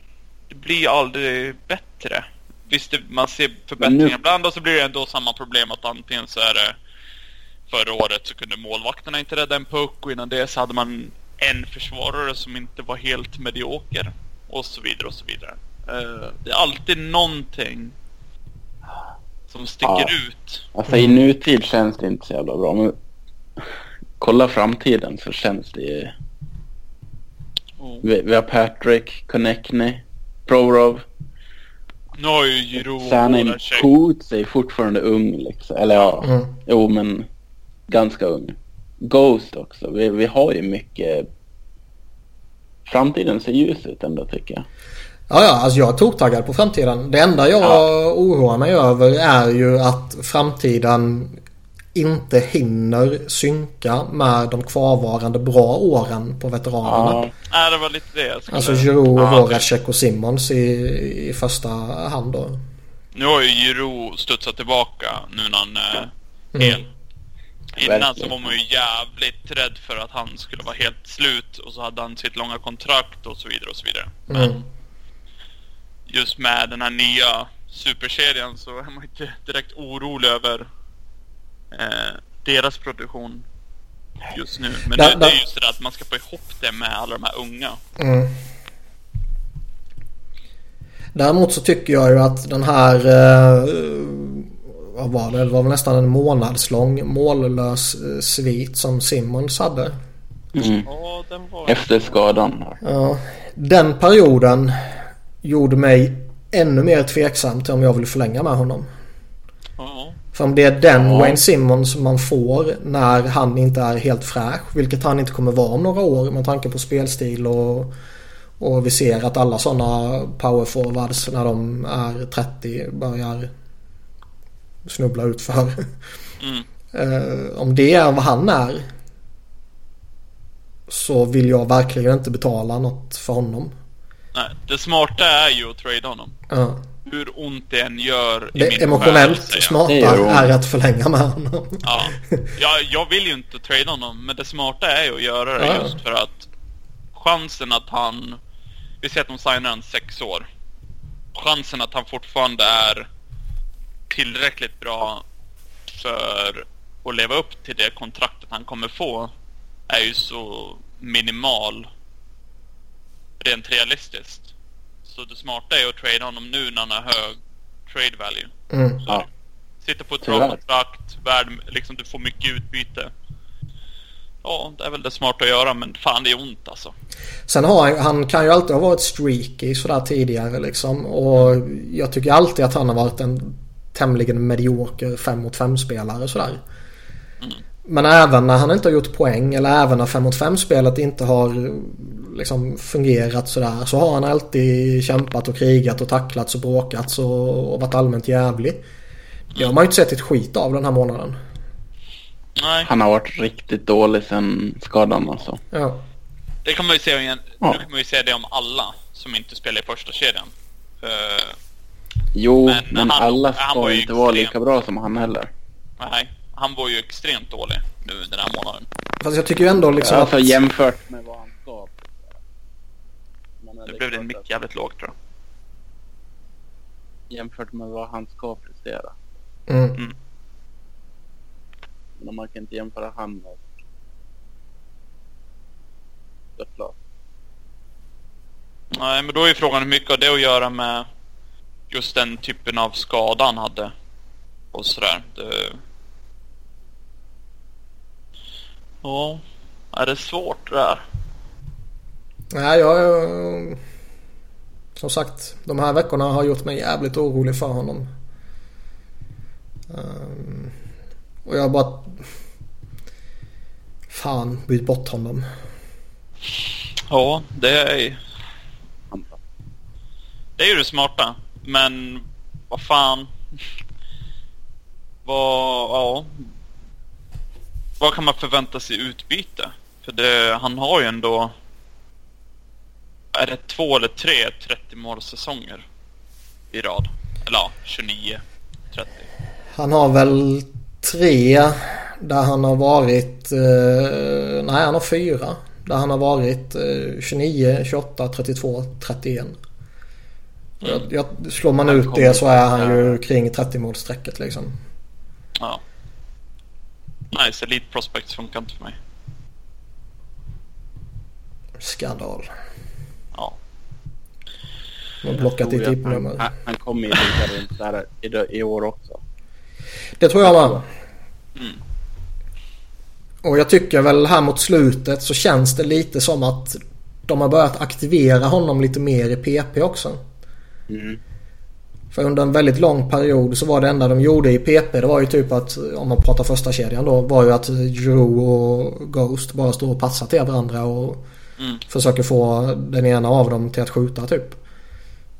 det blir ju aldrig bättre. Visst, man ser förbättringar nu- ibland och så blir det ändå samma problem att antingen så är det Förra året så kunde målvakterna inte rädda en puck och innan det så hade man en försvarare som inte var helt medioker. Och så vidare och så vidare. Eh, det är alltid någonting som sticker Ja. ut. Alltså i nutid känns det inte så jävla bra. Men kolla framtiden så känns det ju... Och Vi, vi har Patrick, Konechny, Prorov. Giro Sanin. Coots är fortfarande ung liksom. Eller ja, Mm. jo men ganska ung. Ghost också. Vi, vi har ju mycket... Framtiden ser ljus ut ändå tycker jag. Ja, ja, alltså jag är toktaggad på framtiden. Det enda jag Ja. oroar mig över är ju att framtiden inte hinner synka med de kvarvarande bra åren på veteranerna. Ja, det var lite det jag. Alltså Giroud, Ja, Voracek och Simmons i, i första hand då. Nu har ju Giro studsat tillbaka nu när han är Mm. hel. Innan så var man ju jävligt rädd för att han skulle vara helt slut och så hade han sitt långa kontrakt och så vidare och så vidare. Men Mm. just med den här nya superserien så är man inte direkt orolig över eh, deras produktion just nu. Men Där- det, det är där- just det där att man ska få ihop det med alla de här unga. Mm. Däremot så tycker jag ju att den här eh, vad var det? Det var väl nästan en månadslång mållös eh, svit som Simmons hade. mm. Efter skadan. Ja, den perioden gjorde mig ännu mer tveksam till om jag vill förlänga med honom. För om det är den Ja. Wayne Simmons man får när han inte är helt fräsch, vilket han inte kommer vara om några år med tanke på spelstil och, och vi ser att alla sådana powerforwards när de är 30 börjar snubbla ut för. Mm. Eh, om det är vad han är så vill jag verkligen inte betala något för honom. Nej, det smarta är ju att trada honom. Ja. Hur ont det än gör i Det min själ emotionellt smarta ont. är att förlänga med honom. Ja. Jag, jag vill ju inte trada honom, men det smarta är ju att göra det Ja. just för att chansen att han... Vi säger att de signar en sex år. Chansen att han fortfarande är tillräckligt bra för att leva upp till det kontraktet han kommer få är ju så minimal rent realistiskt. Så det smarta är att trade honom nu när han har hög trade value. Mm. Ja. Sitter på ett bra kontrakt, värd, liksom du får mycket utbyte. Ja, det är väl det smarta att göra men fan det är ont alltså. Sen har han, han kan ju alltid ha varit streaky sådär tidigare liksom. Och jag tycker alltid att han har varit en tämligen medioker 5 mot 5 spelare sådär. Men även när han inte har gjort poäng eller även när 5 mot 5 spelet inte har liksom fungerat sådär så har han alltid kämpat och krigat och tacklats och bråkats och, och varit allmänt jävlig. Det har man ju inte sett ett skit av den här månaden. Nej, Han har varit riktigt dålig sen skadan alltså. Ja. det kan man ju säga igen. Ja. Nu kan man ju säga det om alla som inte spelar i första kedjan. Eh, Jo, Men men, han- alla han ska var ju inte vara lika bra som han heller. nej, han var ju extremt dålig nu den här månaden. Fast jag tycker ju ändå liksom Alltså att... jämfört med vad han ska. Nu blev din mick jävligt låg tror jag. Jämfört med vad han ska prestera. Mm. Men man kan inte jämföra han med... Det är klart. Nej, men då är ju frågan hur mycket har det att göra med just den typen av skada han hade. Och sådär. Det... Ja, är det svårt det där? Nej, jag... jag- Som sagt, de här veckorna har gjort mig jävligt orolig för honom. Ehm, och jag har bara... Fan, byt bort honom. Ja, det är, det är ju det smarta. Men vad fan. Vad, ja. Vad kan man förvänta sig i utbyte? För det, han har ju ändå... Är det två eller tre 30 målsäsonger i rad? Eller ja, 29, 30. Han har väl tre där han har varit... Eh, nej, han har fyra. Där han har varit eh, 29, 28, 32, 31. Jag, jag, slår man Han ut det så är han ju kring 30 målstrecket liksom. Ja. Nice, Elite Prospects funkar inte för mig. Skandal. Ja. De har blockat ditt IP-nummer. Han, han kommer ju där i, i år också. Det tror jag med. Mm. Och jag tycker väl här mot slutet så känns det lite som att de har börjat aktivera honom lite mer i PP också. Mm. För under en väldigt lång period så var det enda de gjorde i PP det var ju typ att om man pratar första kedjan då var ju att Drew och Ghost bara står och passar till varandra och Mm. försöker få den ena av dem till att skjuta typ.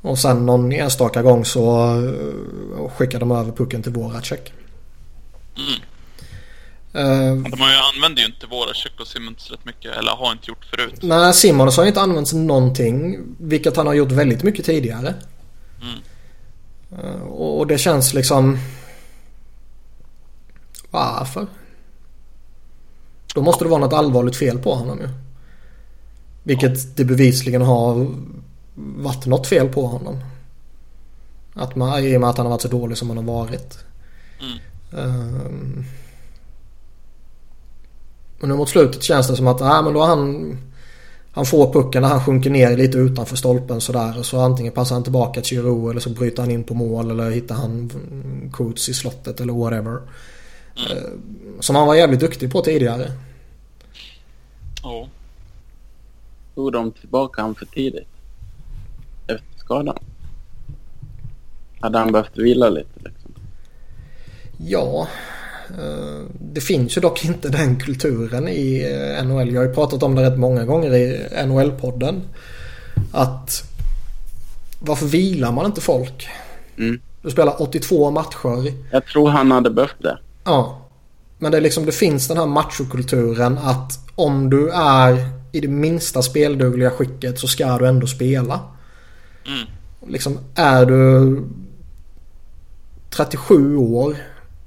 Och sen någon enstaka gång så eh, skickar de över pucken till Voracek. Mm. Uh, De har ju, använder ju inte våra check och Simmons rätt mycket, eller har inte gjort förut. nej, Simons har ju inte använt någonting. Vilket han har gjort väldigt mycket tidigare. Mm. Eh, och det känns liksom... Varför? Då måste det vara något allvarligt fel på honom ju. Vilket det bevisligen har varit något fel på honom. Att man, I och med att han har varit så dålig som han har varit. Mm. Ehm. Och nu mot slutet känns det som att nej, men då har han han får pucken när han sjunker ner lite utanför stolpen sådär. Och så antingen passar han tillbaka till Giroud eller så bryter han in på mål eller hittar han Coots i slottet eller whatever. Eh, Som han var jävligt duktig på tidigare. Ja. Tog de tillbaka han för tidigt? Efter skadan? Hade han behövt vila lite liksom? Ja, det finns ju dock inte den kulturen i eh, NHL. Jag har ju pratat om det rätt många gånger i NHL-podden. Att varför vilar man inte folk? Mm. Du spelar 82 matcher. Jag tror han hade behövt det. Ja. Men det, är liksom, det finns den här machokulturen att om du är i det minsta speldugliga skicket så ska du ändå spela. Mm. Liksom är du 37 år.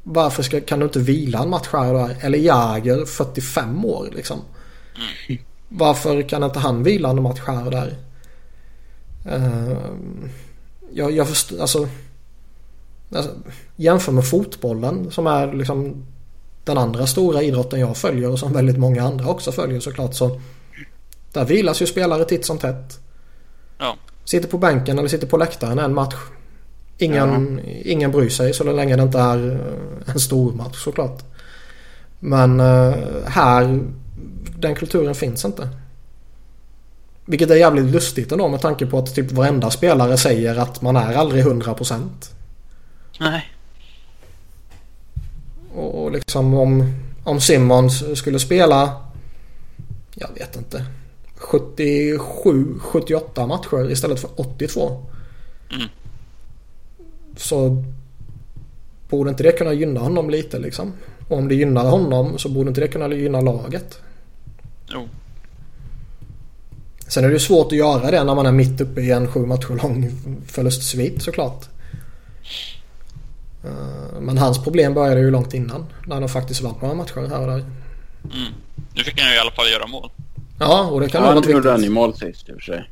Varför ska, kan du inte vila en match här och där? Eller Jäger 45 år liksom. Varför kan inte han vila en match här och där? Uh, jag, jag förstår, alltså, alltså, Jämför med fotbollen som är liksom den andra stora idrotten jag följer och som väldigt många andra också följer såklart. Så där vilas ju spelare titt som tätt. Ja. Sitter på bänken eller sitter på läktaren en match. Ingen, ja. ingen bryr sig så länge det inte är eh, en stor match såklart. Men uh, här, den kulturen finns inte. Vilket är jävligt lustigt ändå med tanke på att typ varenda spelare säger att man är aldrig 100%. Nej. Och liksom om, om Simmons skulle spela, jag vet inte, 77, 78 matcher istället för 82. Mm. Så borde inte det kunna gynna honom lite liksom? Och om det gynnar honom så borde inte det kunna gynna laget? Jo. Sen är det ju svårt att göra det när man är mitt uppe i en sju matcher lång förlustsvit såklart. Eh, men hans problem började ju långt innan. När han faktiskt vann några matcher här och där. Mm. Nu fick han ju i alla fall göra mål. Ja, och det kan ja, vara viktigt. Han gjorde han i mål sist i och för sig.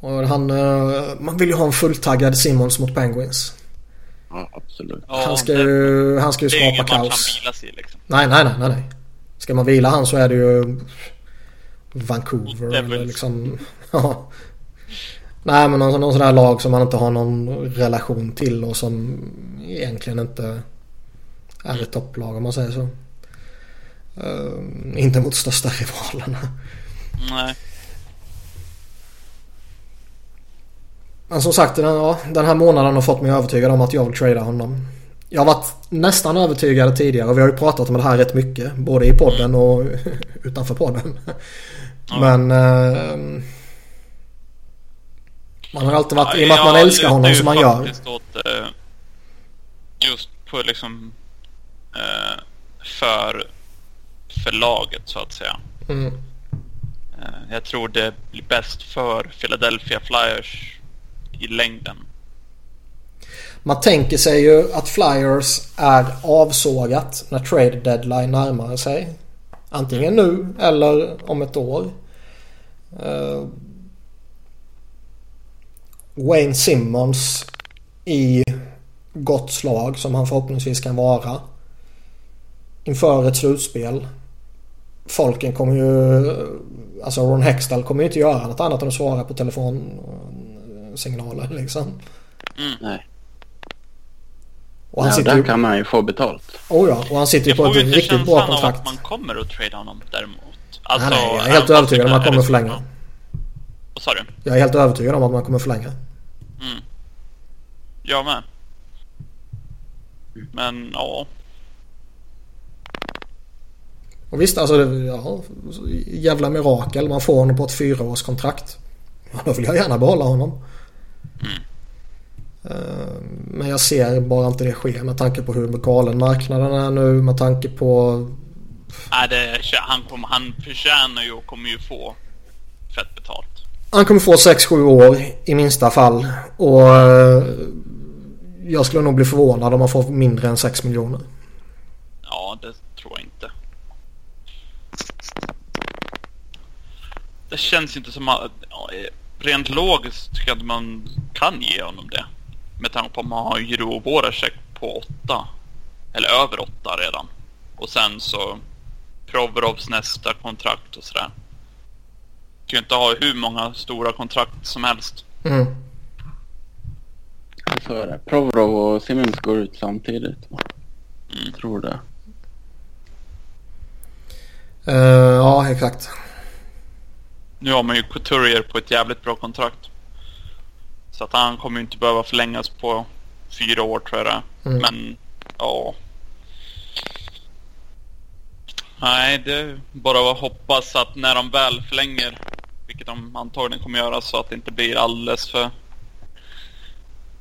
Och han, eh, man vill ju ha en fulltaggad Simmons mot Penguins. Ja, absolut. han, ska ju, han ska ju skapa kaos. Det är ingen match han vilar sig liksom. Nej, nej, nej, nej, nej. Ska man vila han så är det ju Vancouver eller liksom... Ja. Nej men någon, någon sån där lag som man inte har någon relation till och som egentligen inte är ett topplag om man säger så. Uh, inte mot största rivalerna. Nej. Men som sagt den, ja, den här månaden har fått mig övertygad om att jag vill trada honom. Jag har varit nästan övertygad tidigare och vi har ju pratat om det här rätt mycket. Både i podden och utanför podden. Ja. Men... Uh, man har alltid varit, i och med att man älskar honom som man gör. Åt, eh, just på liksom eh, för, för laget så att säga. Mm. Eh, jag tror det blir bäst för Philadelphia Flyers i längden. Man tänker sig ju att Flyers är avsågat när trade deadline närmar sig. Antingen nu eller om ett år. Eh, Wayne Simmons i gott slag som han förhoppningsvis kan vara. Inför ett slutspel. Folken kommer ju... Alltså Ron Hextall kommer ju inte göra något annat än att svara på telefon telefonsignaler liksom. Mm. Nej. Och han ja, sitter där ju... kan han ju få betalt. Oh ja, och han sitter ju på ett riktigt bra kontrakt. Jag får ju inte känslan av att man kommer att trada honom däremot. Alltså, nej, nej, jag är helt övertygad om att man kommer förlänga. Vad sa du? Jag är helt övertygad om att man kommer förlänga. Mm. Jag med. Men ja. Och visst, alltså ja, jävla mirakel. Man får honom på ett fyraårskontrakt. Då vill jag gärna behålla honom. Eh, men jag ser bara inte det ske med tanke på hur galen marknaden är nu. Med tanke på... Nej, det, han, han förtjänar ju och kommer ju få fett betalt. Han kommer få 6-7 år i minsta fall. Och eh, jag skulle nog bli förvånad om han får mindre än 6 miljoner. Ja, det tror jag inte. Det känns inte som att... Rent logiskt tycker jag att man kan ge honom det. Med tanke på att man har Jiro Voracek på 8. Eller över 8 redan. Och sen så Provorovs nästa kontrakt och sådär kan ju inte ha hur många stora kontrakt som helst. Mm. Så är det. Provorov och Simmons går ut samtidigt. Mm. Jag tror det. Uh, ja, exakt. Nu har man ju Couturier på ett jävligt bra kontrakt. Så att han kommer ju inte behöva förlängas på fyra år tror jag det mm. Men, ja. Nej, det är bara att hoppas att när de väl förlänger vilket de antagligen kommer göra så att det inte blir alldeles för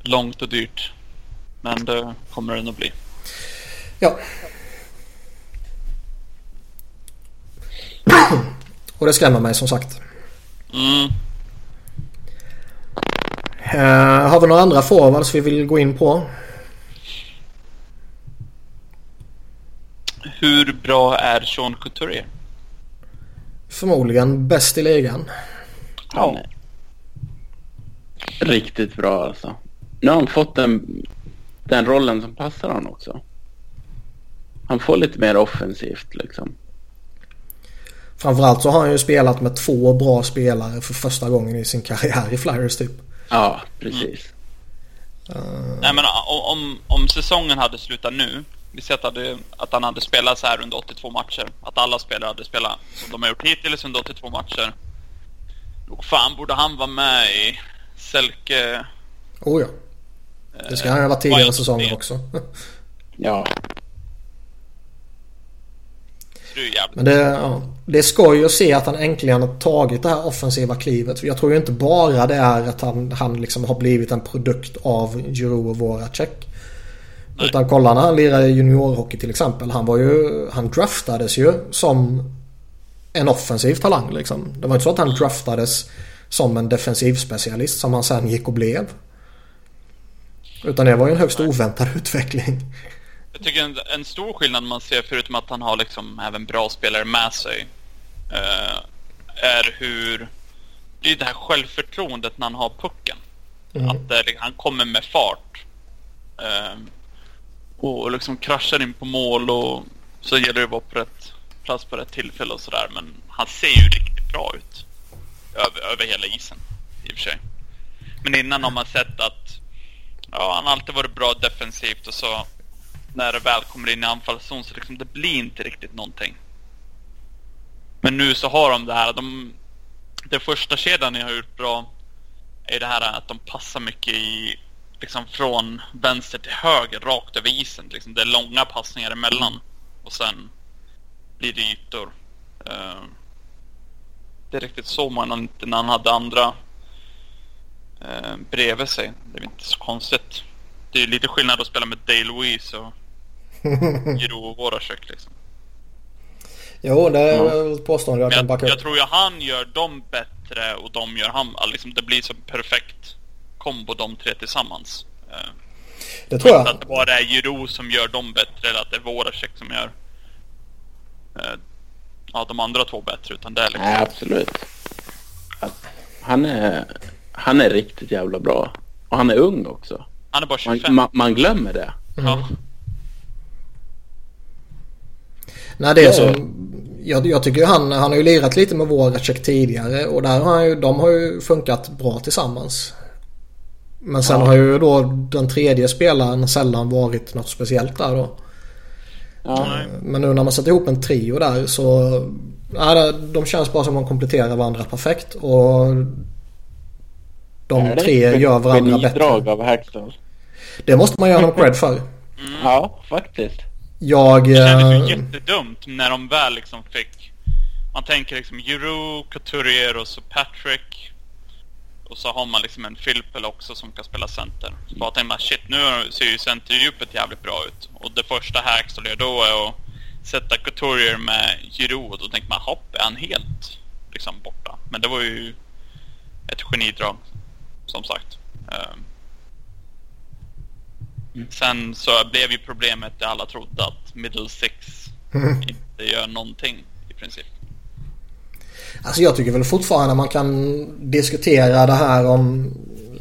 långt och dyrt. Men det kommer det nog bli. Ja. Och det skrämmer mig som sagt. Mm. Uh, har vi några andra forwards vi vill gå in på? Hur bra är Sean Couturier? Förmodligen bäst i ligan. Han är riktigt bra alltså. Nu har han fått den, den rollen som passar honom också. Han får lite mer offensivt liksom. Framförallt så har han ju spelat med två bra spelare för första gången i sin karriär i Flyers typ. Ja, precis. Nej men om, om säsongen hade slutat nu. Vi ser att, hade, att han hade spelat så här under 82 matcher. Att alla spelare hade spelat som de har gjort hittills under 82 matcher. Nog fan borde han vara med i Selke... Oh ja. Det ska han ha varit tidigare Wild säsonger också. Ja, det är ju jävligt. Men det, ja, det är skoj att se att han äntligen har tagit det här offensiva klivet. För jag tror ju inte bara det är att han, han liksom har blivit en produkt av Jiro och Voracek. Nej. Utan kolla när han lirade juniorhockey till exempel. Han var ju, han draftades ju som en offensiv talang liksom. Det var inte så att han draftades som en defensiv specialist som han sen gick och blev. Utan det var ju en högst oväntad utveckling. Jag tycker en, en stor skillnad man ser, förutom att han har liksom även bra spelare med sig, eh, är hur... Det är det här självförtroendet när han har pucken. Mm. Att det, han kommer med fart. Eh, och liksom kraschar in på mål och så gäller det att vara på rätt plats på rätt tillfälle och sådär. Men han ser ju riktigt bra ut. Över, över hela isen, i och för sig. Men innan har man sett att ja, han alltid varit bra defensivt och så när det väl kommer in i anfallszon så liksom det blir inte riktigt någonting. Men nu så har de det här, de, den första kedjan ni har gjort bra är det här att de passar mycket i, liksom från vänster till höger, rakt över isen. Liksom det är långa passningar emellan och sen blir det ytor. Eh, det är riktigt så man inte när han hade andra eh, bredvid sig. Det är inte så konstigt. Det är ju lite skillnad att spela med Dale Louise och Jiro och Voracek liksom. Jo, det är Ja. väl ett påstående jag kan backa jag, upp. jag tror ju han gör dem bättre och de gör han. Liksom det blir så perfekt kombo de tre tillsammans. Eh, Det tror Inte jag. att det bara är Jiro som gör dem bättre eller att det är Voracek som gör eh, ja, de andra två bättre. Utan det är liksom... nej, absolut. Han är, han är riktigt jävla bra. Och han är ung också. Han är bara Man, 25. man, man glömmer det. Ja. Nej, det är som... Jag, jag tycker ju han, han har ju lirat lite med Voracek tidigare och där har han ju, de har ju funkat bra tillsammans. Men sen Ja. har ju då den tredje spelaren sällan varit något speciellt där då. Ja. Nej. Men nu när man sätter ihop en trio där så... Ja, det- de känns bara som att de kompletterar varandra perfekt och... De det tre ett gör varandra genidrag bättre. av Hackstall. Det måste man göra honom cred för. Ja, faktiskt. Jag... Det kändes ju eh, jättedumt när de väl liksom fick... Man tänker liksom Jiro, Couturier och så Patrick. Och så har man liksom en Filppel också som kan spela center. Så bara tänker man shit nu ser ju centerdjupet jävligt bra ut. Och det första Hackstall gör då är att sätta Couturier med Jiro. Och då tänker man hopp, är han helt liksom borta? Men det var ju ett genidrag, som sagt. Ehm. Sen så blev ju problemet det alla trodde att middle six inte gör någonting i princip. Alltså jag tycker väl fortfarande man kan diskutera det här om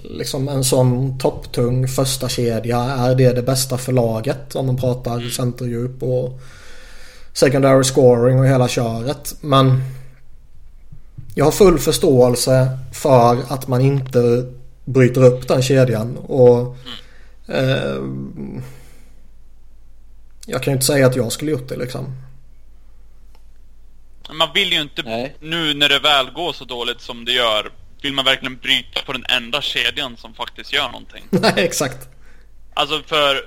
liksom en sån topptung första kedja Är det det bästa för laget? Om man pratar centerdjup och secondary scoring och hela köret. Men jag har full förståelse för att man inte bryter upp den kedjan. Och eh, Jag kan ju inte säga att jag skulle gjort det liksom. Men Man vill ju inte, Nej. nu när det väl går så dåligt som det gör, vill man verkligen bryta på den enda kedjan som faktiskt gör någonting. Nej exakt. Alltså för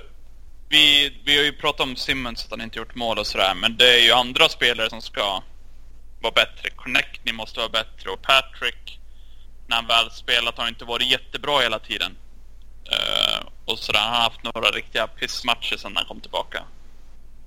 vi, vi har ju pratat om Simmons att han inte gjort mål och sådär, men det är ju andra spelare som ska vara bättre. Connectney måste vara bättre och Patrick, när han väl spelat, har inte varit jättebra hela tiden. Eh, och sådär, han har haft några riktiga pissmatcher sedan han kom tillbaka.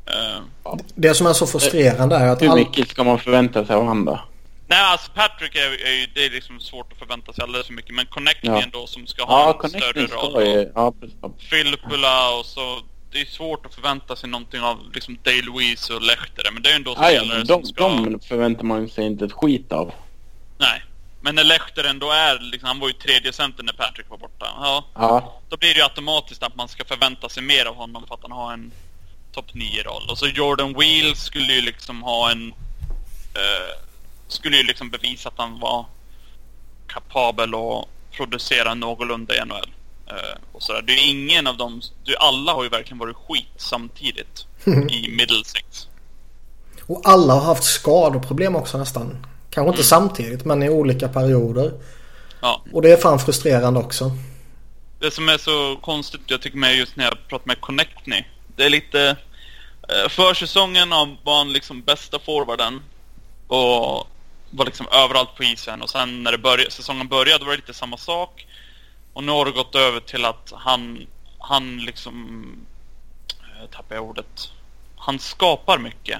Eh, Det som är så frustrerande är att Hur all... mycket ska man förvänta sig av honom då? Nej, alltså Patrick är, är ju, det är liksom svårt att förvänta sig alldeles för mycket, men Connectney Ja. ändå som ska ha Ja, en större connecting roll. ska ju... Ja, precis. Filppula och så det är svårt att förvänta sig någonting av liksom Dale Louise och Lehtere. Men det är ju ändå Aj, spelare de, som ska... de förväntar man sig inte ett skit av. Nej. Men när Lehtere ändå är, liksom, han var ju tredje center när Patrick var borta. Ja, Ja, då blir det ju automatiskt att man ska förvänta sig mer av honom för att han har en topp 9-roll. Och så Jordan Wheel skulle ju liksom ha en... Eh, skulle ju liksom bevisa att han var kapabel att producera någorlunda i NHL. Eh, och sådär. Det är ingen av dem... Det, alla har ju verkligen varit skit samtidigt i Middlesex. Och alla har haft skadeproblem också nästan. Kanske inte samtidigt men i olika perioder. Ja. Och det är fan frustrerande också. Det som är så konstigt, jag tycker med just när jag pratar med Connectney. Det är lite... Eh, försäsongen var han liksom bästa forwarden. Och var liksom överallt på isen. Och sen när det började, säsongen började var det lite samma sak. Och nu har det gått över till att han, han liksom... Jag tappar jag ordet. Han skapar mycket.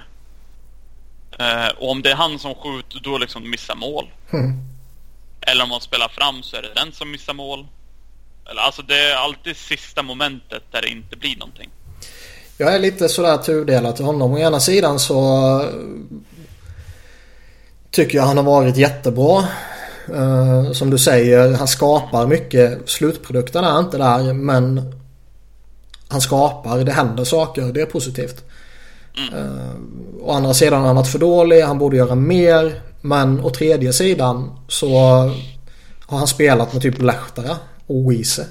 Eh, och om det är han som skjuter, då liksom missar mål. Mm. Eller om man spelar fram så är det den som missar mål. Eller, alltså det är alltid sista momentet där det inte blir någonting. Jag är lite sådär tudelad till honom. Å ena sidan så eh, tycker jag han har varit jättebra. Eh, som du säger, han skapar mycket. Slutprodukten är inte där men han skapar, det händer saker, det är positivt. Uh, å andra sidan har han varit för dålig, han borde göra mer. Men å tredje sidan så har han spelat med typ Lehtara och Wiese.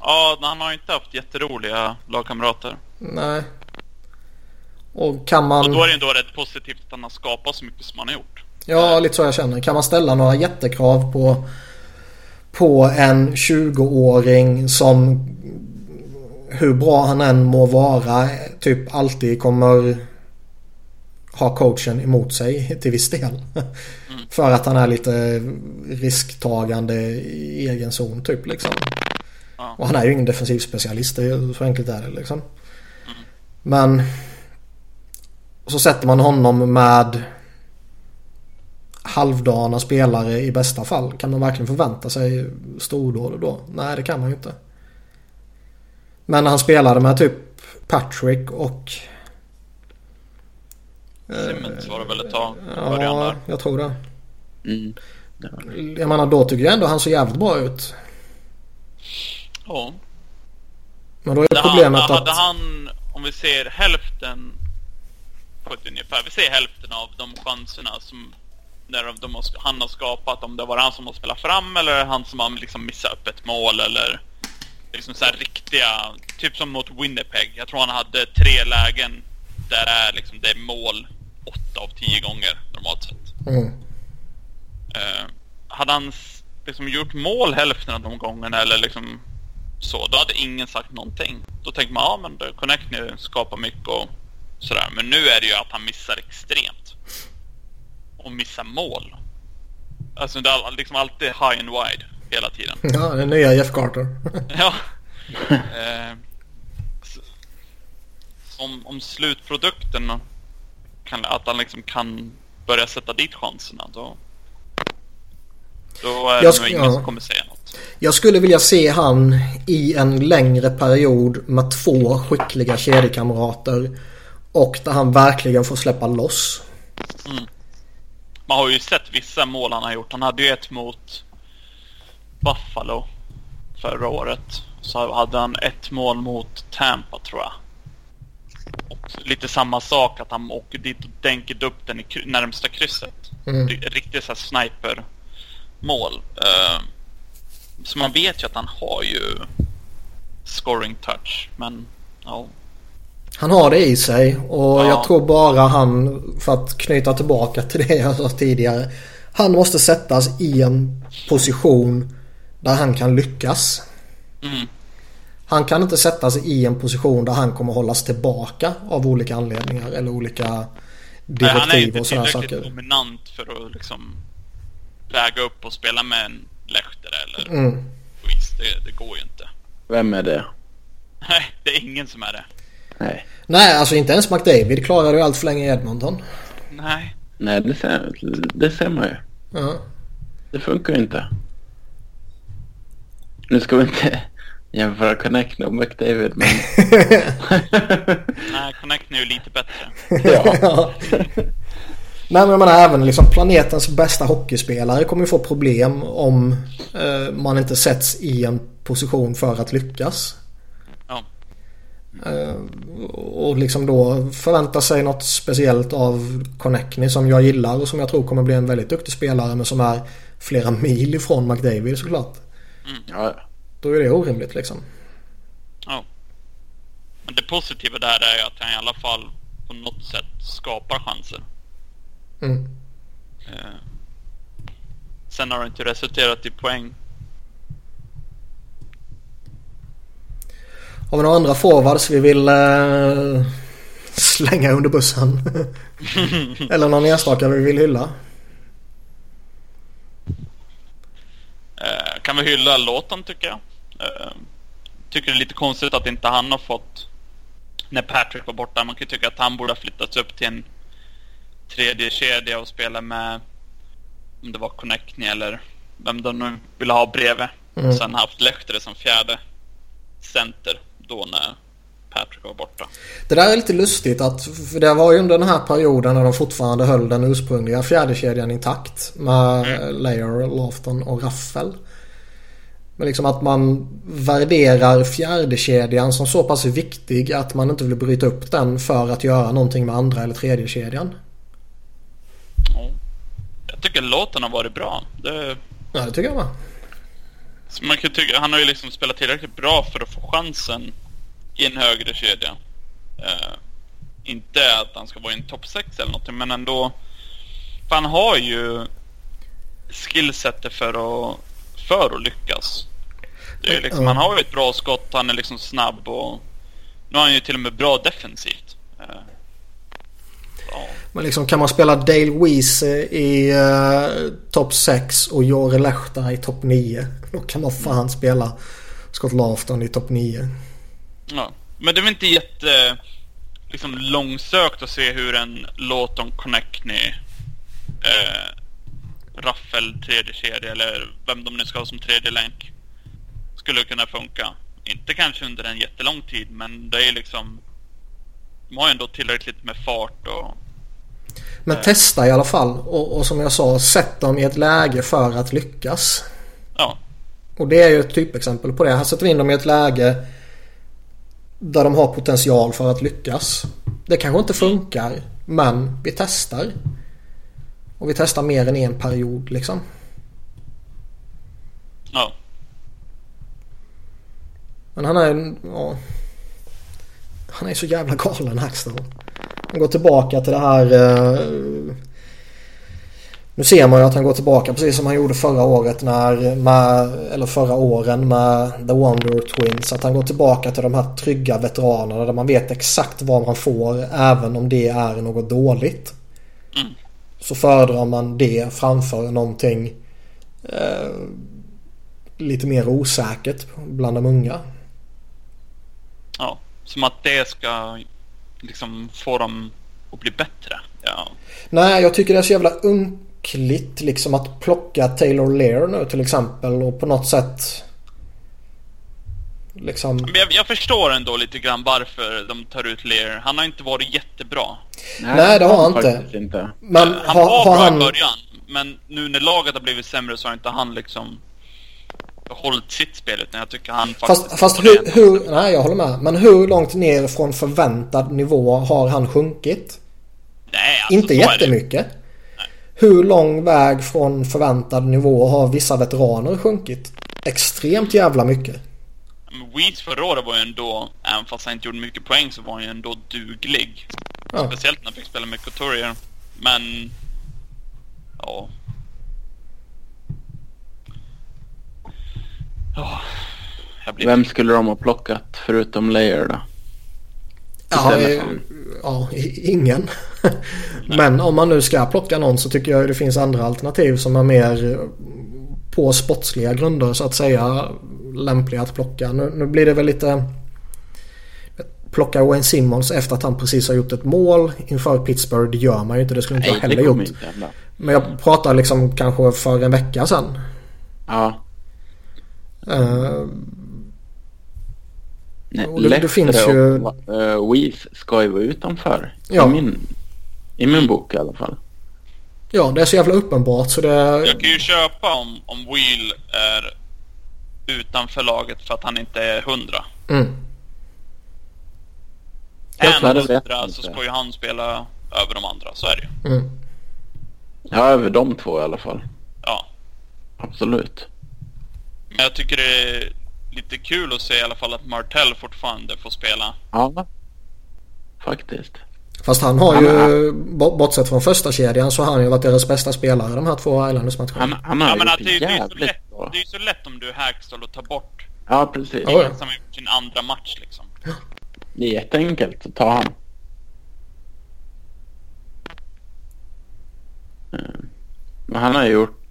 Ja, han har ju inte haft jätteroliga lagkamrater. Nej. Och kan man... Och då är det ändå rätt positivt att han har skapat så mycket som han har gjort. Ja, lite så jag känner. Kan man ställa några jättekrav på, på en 20-åring som hur bra han än må vara typ alltid kommer ha coachen emot sig till viss del. Mm. För att han är lite risktagande i egen zon typ liksom. Ja. Och han är ju ingen defensiv specialist, det är, så enkelt är det liksom. Mm. Men så sätter man honom med halvdana spelare i bästa fall. Kan man verkligen förvänta sig stordåd då? Nej, det kan man ju inte. Men när han spelade med typ Patrick och... Simmons var det väl ett tag Ja, där. jag tror det. mm. Jag menar då tycker jag ändå han såg jävligt bra ut. Ja. Men då är Hade problemet han, att... hade han, om vi ser hälften på ett ungefär, vi ser hälften av de chanserna som när de, de har, han har skapat, om det var han som har spelat fram eller han som har liksom missat upp ett mål eller liksom så här riktiga, typ som mot Winnipeg. Jag tror han hade tre lägen där är liksom det är mål åtta av tio gånger normalt sett. Mm. Eh, hade han liksom gjort mål hälften av de gångerna eller liksom så, då hade ingen sagt någonting. Då tänker man, ja men det- Connect nu skapar mycket och sådär. Men nu är det ju att han missar extremt. Och missar mål. Alltså det är liksom alltid high and wide hela tiden. Ja, den nya Jeff Carter. Ja. Eh, om, om slutprodukten kan, att han liksom kan börja sätta dit chanserna då då är Jag det nog ingen ja. som kommer säga något. Jag skulle vilja se han i en längre period med två skickliga kedjekamrater. Och där han verkligen får släppa loss. Man har ju sett vissa mål han har gjort. Han hade ju ett mot Buffalo förra året. Så hade han ett mål mot Tampa tror jag. Och lite samma sak att han åker dit och dänker upp den i närmsta krysset. Mm. Ri- Riktigt så här sniper-mål. Eh, så man vet ju att han har ju scoring touch. Men ja, Han har det i sig och Ja. jag tror bara han, för att knyta tillbaka till det jag sa tidigare. Han måste sättas i en position där han kan lyckas. mm, Han kan inte sätta sig i en position där han kommer hållas tillbaka av olika anledningar eller olika Nej, han är direktiv inte och sådana tillräckligt saker. dominant för att liksom väga upp och spela med en Lehtere eller Mm. Det, det går ju inte. Vem är det? Nej, det är ingen som är det. Nej. Nej, alltså inte ens McDavid klarade ju allt för länge i Edmonton. Nej. Nej, det ser, det ser man ju. Ja. Det funkar ju inte. Nu ska vi inte jämföra Connect och McDavid men... Nej, Connect är ju lite bättre. ja. Nej men jag menar även liksom planetens bästa hockeyspelare kommer ju få problem om eh, man inte sätts i en position för att lyckas. Ja. Eh, och liksom då förvänta sig något speciellt av Connectney som jag gillar och som jag tror kommer bli en väldigt duktig spelare men som är flera mil ifrån McDavid såklart. Mm. ja. Då är det orimligt liksom. Ja. Men det positiva där är att han i alla fall på något sätt skapar chanser. Mm. Eh, sen har det inte resulterat i poäng. Har vi några andra forwards vi vill eh, slänga under bussen? Eller någon enstaka vi vill hylla? Eh, kan vi hylla låten tycker jag. Eh, tycker det är lite konstigt att inte han har fått när Patrick var borta. Man kan ju tycka att han borde ha flyttats upp till en tredje kedja och spela med om det var Connectney eller vem de nu ville ha bredvid. Mm. Sen haft Lehtere som fjärde center då när Patrick var borta. Det där är lite lustigt att det var ju under den här perioden när de fortfarande höll den ursprungliga fjärdekedjan intakt med mm. Layer, Lofton och Raffel. Men liksom att man värderar fjärdekedjan som så pass viktig att man inte vill bryta upp den för att göra någonting med andra eller tredje kedjan. Ja. Jag tycker låten har varit bra. Det, Ja, det tycker jag med. så man kan tycka, han har ju liksom spelat tillräckligt bra för att få chansen i en högre kedja. Eh, inte att han ska vara i en topp 6 eller någonting, men ändå. För han har ju skillsetet för att, för att lyckas. Är liksom. Han har ju ett bra skott, han är liksom snabb och nu har han ju till och med bra defensivt. Eh, ja. Men liksom kan man spela Dale Weese i uh, topp 6 och Jori Lehta i topp 9. Då kan man fan spela Scott Lafton i topp 9. Ja, men det är väl inte jätte liksom, långsökt att se hur en Lawton Connectney eh, Raffel tredje kedja eller vem de nu ska ha som tredje länk skulle kunna funka. Inte kanske under en jättelång tid men det är liksom de har ju ändå tillräckligt med fart och Men testa i alla fall och, och som jag sa sätt dem i ett läge för att lyckas. ja, Och det är ju ett typexempel på det. Här sätter vi in dem i ett läge där de har potential för att lyckas. Det kanske inte funkar men vi testar. Och vi testar mer än en period liksom. ja, men han är ja, Han är så jävla galen Axel. Han går tillbaka till det här eh, Nu ser man ju att han går tillbaka precis som han gjorde förra året när med, Eller förra åren med The Wonder Twins. Att han går tillbaka till de här trygga veteranerna där man vet exakt vad man får även om det är något dåligt. Mm. Så föredrar man det framför någonting eh, lite mer osäkert bland de unga ja. Som att det ska liksom få dem att bli bättre. Ja, Nej, jag tycker det är så jävla unkligt liksom att plocka Taylor Lear nu till exempel och på något sätt liksom... Men jag, jag förstår ändå lite grann varför de tar ut Lear. Han har inte varit jättebra. Nej, det har han inte. inte. Men han har, var bra han... i början, men nu när laget har blivit sämre så har inte han liksom behållit sitt spel utan jag tycker han faktiskt... Fast, fast hur, hur... Nej, jag håller med. Men hur långt ner från förväntad nivå har han sjunkit? Nej, alltså, Inte jättemycket. Hur lång väg från förväntad nivå har vissa veteraner sjunkit? Extremt jävla mycket. Men Weeds förra året var ju ändå, även fast han inte gjorde mycket poäng så var han ju ändå duglig. Ja. Speciellt när han fick spela med Couturier. Men... Ja. Jag blir... Vem skulle de ha plockat förutom Layer då? Ja, eh, för- ja, i- ingen. Men om man nu ska plocka någon så tycker jag det finns andra alternativ som är mer eh, på sportsliga grunder så att säga lämpliga att plocka. Nu, nu blir det väl lite plocka Wayne Simmons efter att han precis har gjort ett mål inför Pittsburgh. Det gör man ju inte. Det skulle inte jag Nej, heller det kommer gjort. inte. Men jag pratar liksom kanske för en vecka sedan. Ja, Eh, Nej, det- finns ju- och uh, Weez ska ju vara utanför. Ja. I, min, I min bok i alla fall. Ja, det är så jävla uppenbart så det... Jag kan ju köpa om, om Wheel är utanför laget för att han inte är 100. Mm. Är han det vet 100 jag så ska ju han spela över de andra, så är det ju. Mm. Ja, över de två i alla fall. Ja. Absolut. Men jag tycker det är lite kul att se i alla fall att Martell fortfarande får spela. Ja. Faktiskt. Fast han har Han ju, bo- bortsett från första kedjan så har han ju varit deras bästa spelare de här två Islanders-matcherna. Han, han har Ja, men att det, det, är så lätt, bra. det är så lätt om du är Hackstall och tar bort Ja, precis. Ja, ja. ingen som har gjort sin andra match liksom. Det är jätteenkelt att ta han. Eh, Men han har gjort...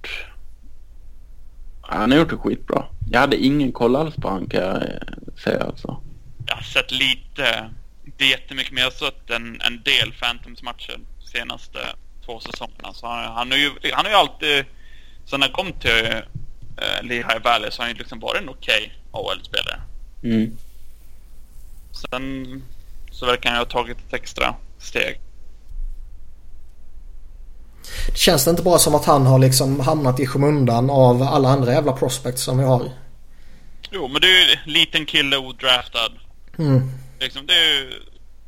Han har gjort det skitbra. Jag hade ingen koll alls på han kan jag eh, säga alltså. Jag har sett lite, inte jättemycket, men jag har sett en, en del Phantoms-matcher senaste två säsongerna. Så han, han, har ju, han har ju alltid, sen han kom till eh, Lehigh Valley så har han ju liksom varit en okej AHL-spelare. Mm. Sen så verkar han ju ha tagit ett extra steg. Känns det inte bara som att han har liksom hamnat i skymundan av alla andra jävla prospects som vi har? Jo, men det är ju en liten kille odraftad. Mm. Liksom, det är ju,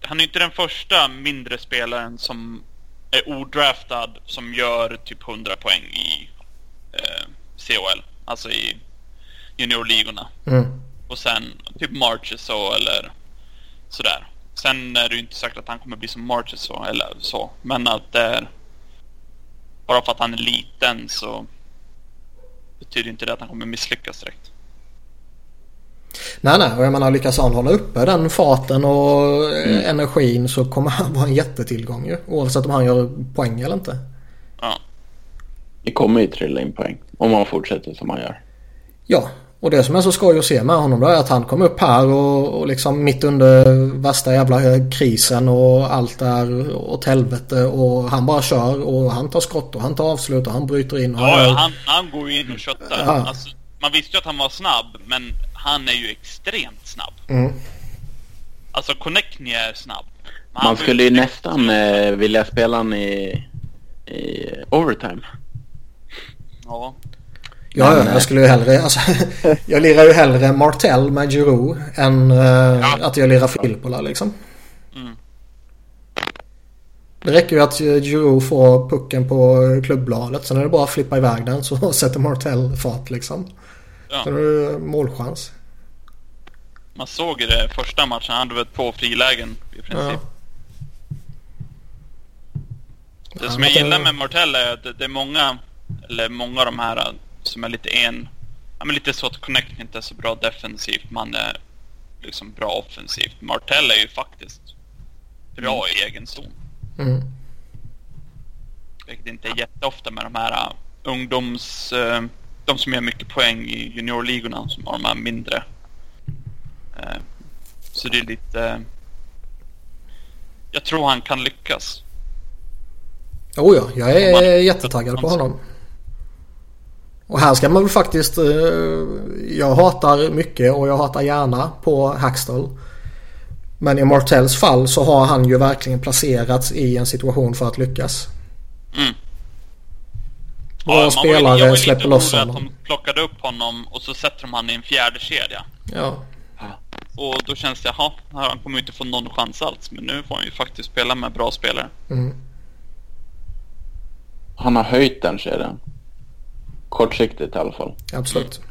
han är inte den första mindre spelaren som är odraftad som gör typ 100 poäng i eh, COL. Alltså i juniorligorna. Mm. Och sen typ Marches så eller sådär. Sen är det ju inte säkert att han kommer bli som Marches så eller så. Men att det är bara för att han är liten så betyder inte det att han kommer misslyckas direkt. Nej, nej. Och jag menar lyckas han hålla uppe den farten och eh, energin så kommer han vara en jättetillgång ju. Oavsett om han gör poäng eller inte. Ja. Det kommer ju trilla in poäng. Om man fortsätter som man gör. Ja, och det som är så skoj att se med honom då är att han kom upp här och, och liksom mitt under värsta jävla krisen och allt är åt helvete och han bara kör och han tar skott och han tar avslut och han bryter in och Ja, han han, han går ju in och köttar. Ja. Alltså, man visste ju att han var snabb, men han är ju extremt snabb. Mm. Alltså Connectney är snabb. Man var skulle ju nästan eh, vilja spela han i, i overtime. Ja. Ja, Men, ja, eh, jag skulle ju hellre... Alltså, jag lirar ju hellre Martell med Giroud än eh, att jag lirar Filippola liksom. Mm. Det räcker ju att Giroud får pucken på klubbbladet. Sen är det bara att flippa iväg den så sätter Martell fart liksom. Ja. Då är det målchans. Man såg i det första matchen, han hade väl två frilägen i princip. Ja. Det Ja, som jag gillar med Martell är att det, är många, eller många av de här som är lite en, ja men lite så att Connect inte är så bra defensivt, man är liksom bra offensivt. Martell är ju faktiskt bra i egen zon. Mm. Vilket inte är jätteofta med de här äh, ungdoms... äh, de som gör mycket poäng i juniorligorna som har de här mindre. Äh, Så det är lite... Jag tror han kan lyckas. Oh ja, jag är jättetaggad på honom. Och här ska man väl faktiskt... eh, Jag hatar mycket och jag hatar gärna på Hackstall. Men i Martells fall så har han ju verkligen placerats i en situation för att lyckas. Mm. Var ju- spelare var ju släpper loss orolig att honom. de plockade upp honom och så sätter de han i en fjärde kedja. Ja. Och då känns det, jaha, han kommer ju inte få någon chans alls. Men nu får han ju faktiskt spela med bra spelare. Mm. Han har höjt den kedjan. Kortsiktigt i alla fall. Absolut.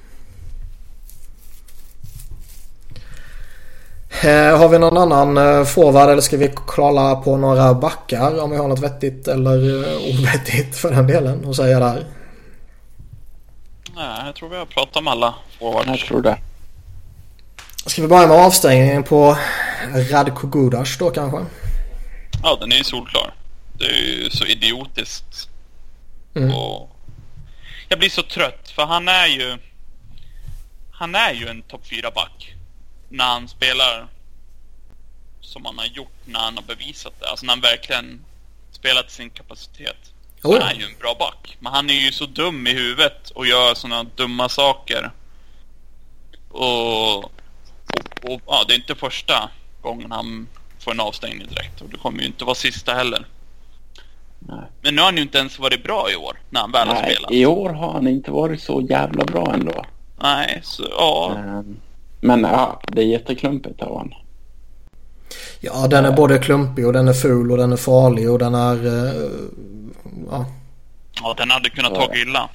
Eh, har vi någon annan eh, forward eller ska vi kolla på några backar om vi har något vettigt eller eh, ovettigt för den delen att säga där? Nej, jag tror vi har pratat om alla Jag forwards. tror det. Ska vi börja med avstängningen på Radko Gudas då kanske? Ja, den är ju solklar. Det är ju så idiotiskt. Mm. Och jag blir så trött för han är ju... Han är ju en topp 4-back. När han spelar som han har gjort när han har bevisat det. Alltså när han verkligen spelat sin kapacitet. Oh. han är ju en bra back. Men han är ju så dum i huvudet och gör sådana dumma saker. Och Och, och ja, det är inte första gången han får en avstängning direkt. Och det kommer ju inte vara sista heller. Nej. Men nu har han ju inte ens varit bra i år när han väl har Nej, spelat. i år har han inte varit så jävla bra ändå. Nej, så ja. Ehm, Men ja, det är jätteklumpigt av honom. Ja, den är både klumpig och den är ful och den är farlig och den är... eh, Ja. Ja, den hade kunnat Ja. ta illa.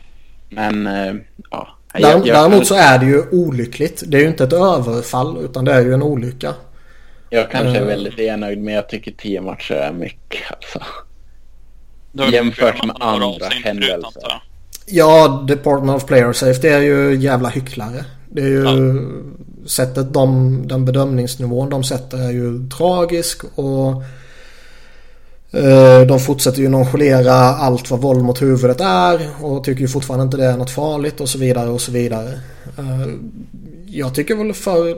Men eh, ja. Däremot, däremot så är det ju olyckligt. Det är ju inte ett överfall utan det är ju en olycka. Jag kanske är Eh. väldigt enögd men jag tycker tio matcher är mycket alltså. Jämfört med andra händelser. Ja, Department of Player Safety är ju jävla hycklare. Det är ju sättet de, den bedömningsnivån de sätter är ju tragisk och eh, de fortsätter ju nonchalera allt vad våld mot huvudet är och tycker ju fortfarande inte det är något farligt och så vidare och så vidare. Eh, jag tycker väl för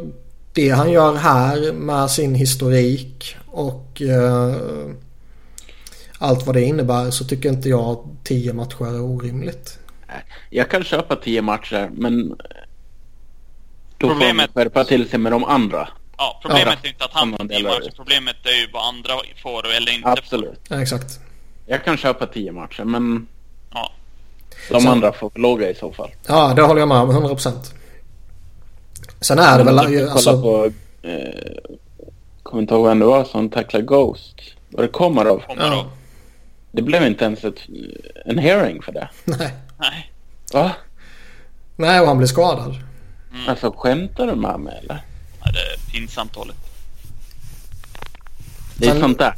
det han gör här med sin historik och eh, allt vad det innebär så tycker inte jag 10 matcher är orimligt. Jag kan köpa tio matcher men då får Problemet- de skärpa till sig med de andra. Ja, problemet Ja, är inte att han får man tio matcher. Problemet är ju vad andra får eller inte Absolut. Ja, exakt. Jag kan köpa tio matcher men får. Ja. de Sen- andra får låga i så fall. Ja, det håller jag med om 100%. Sen är det väl... Kollar Alltså, på... Eh, kommer inte ihåg vem det var som tacklade Ghost. Var det Komarov? Kommer Ja. Det blev inte ens ett, en hearing för det. nej. Nej. Va? nej, och han blir skadad. Alltså skämtar du med mig eller? Nej, det är pinsamt dåligt. Det är Sen- sånt där.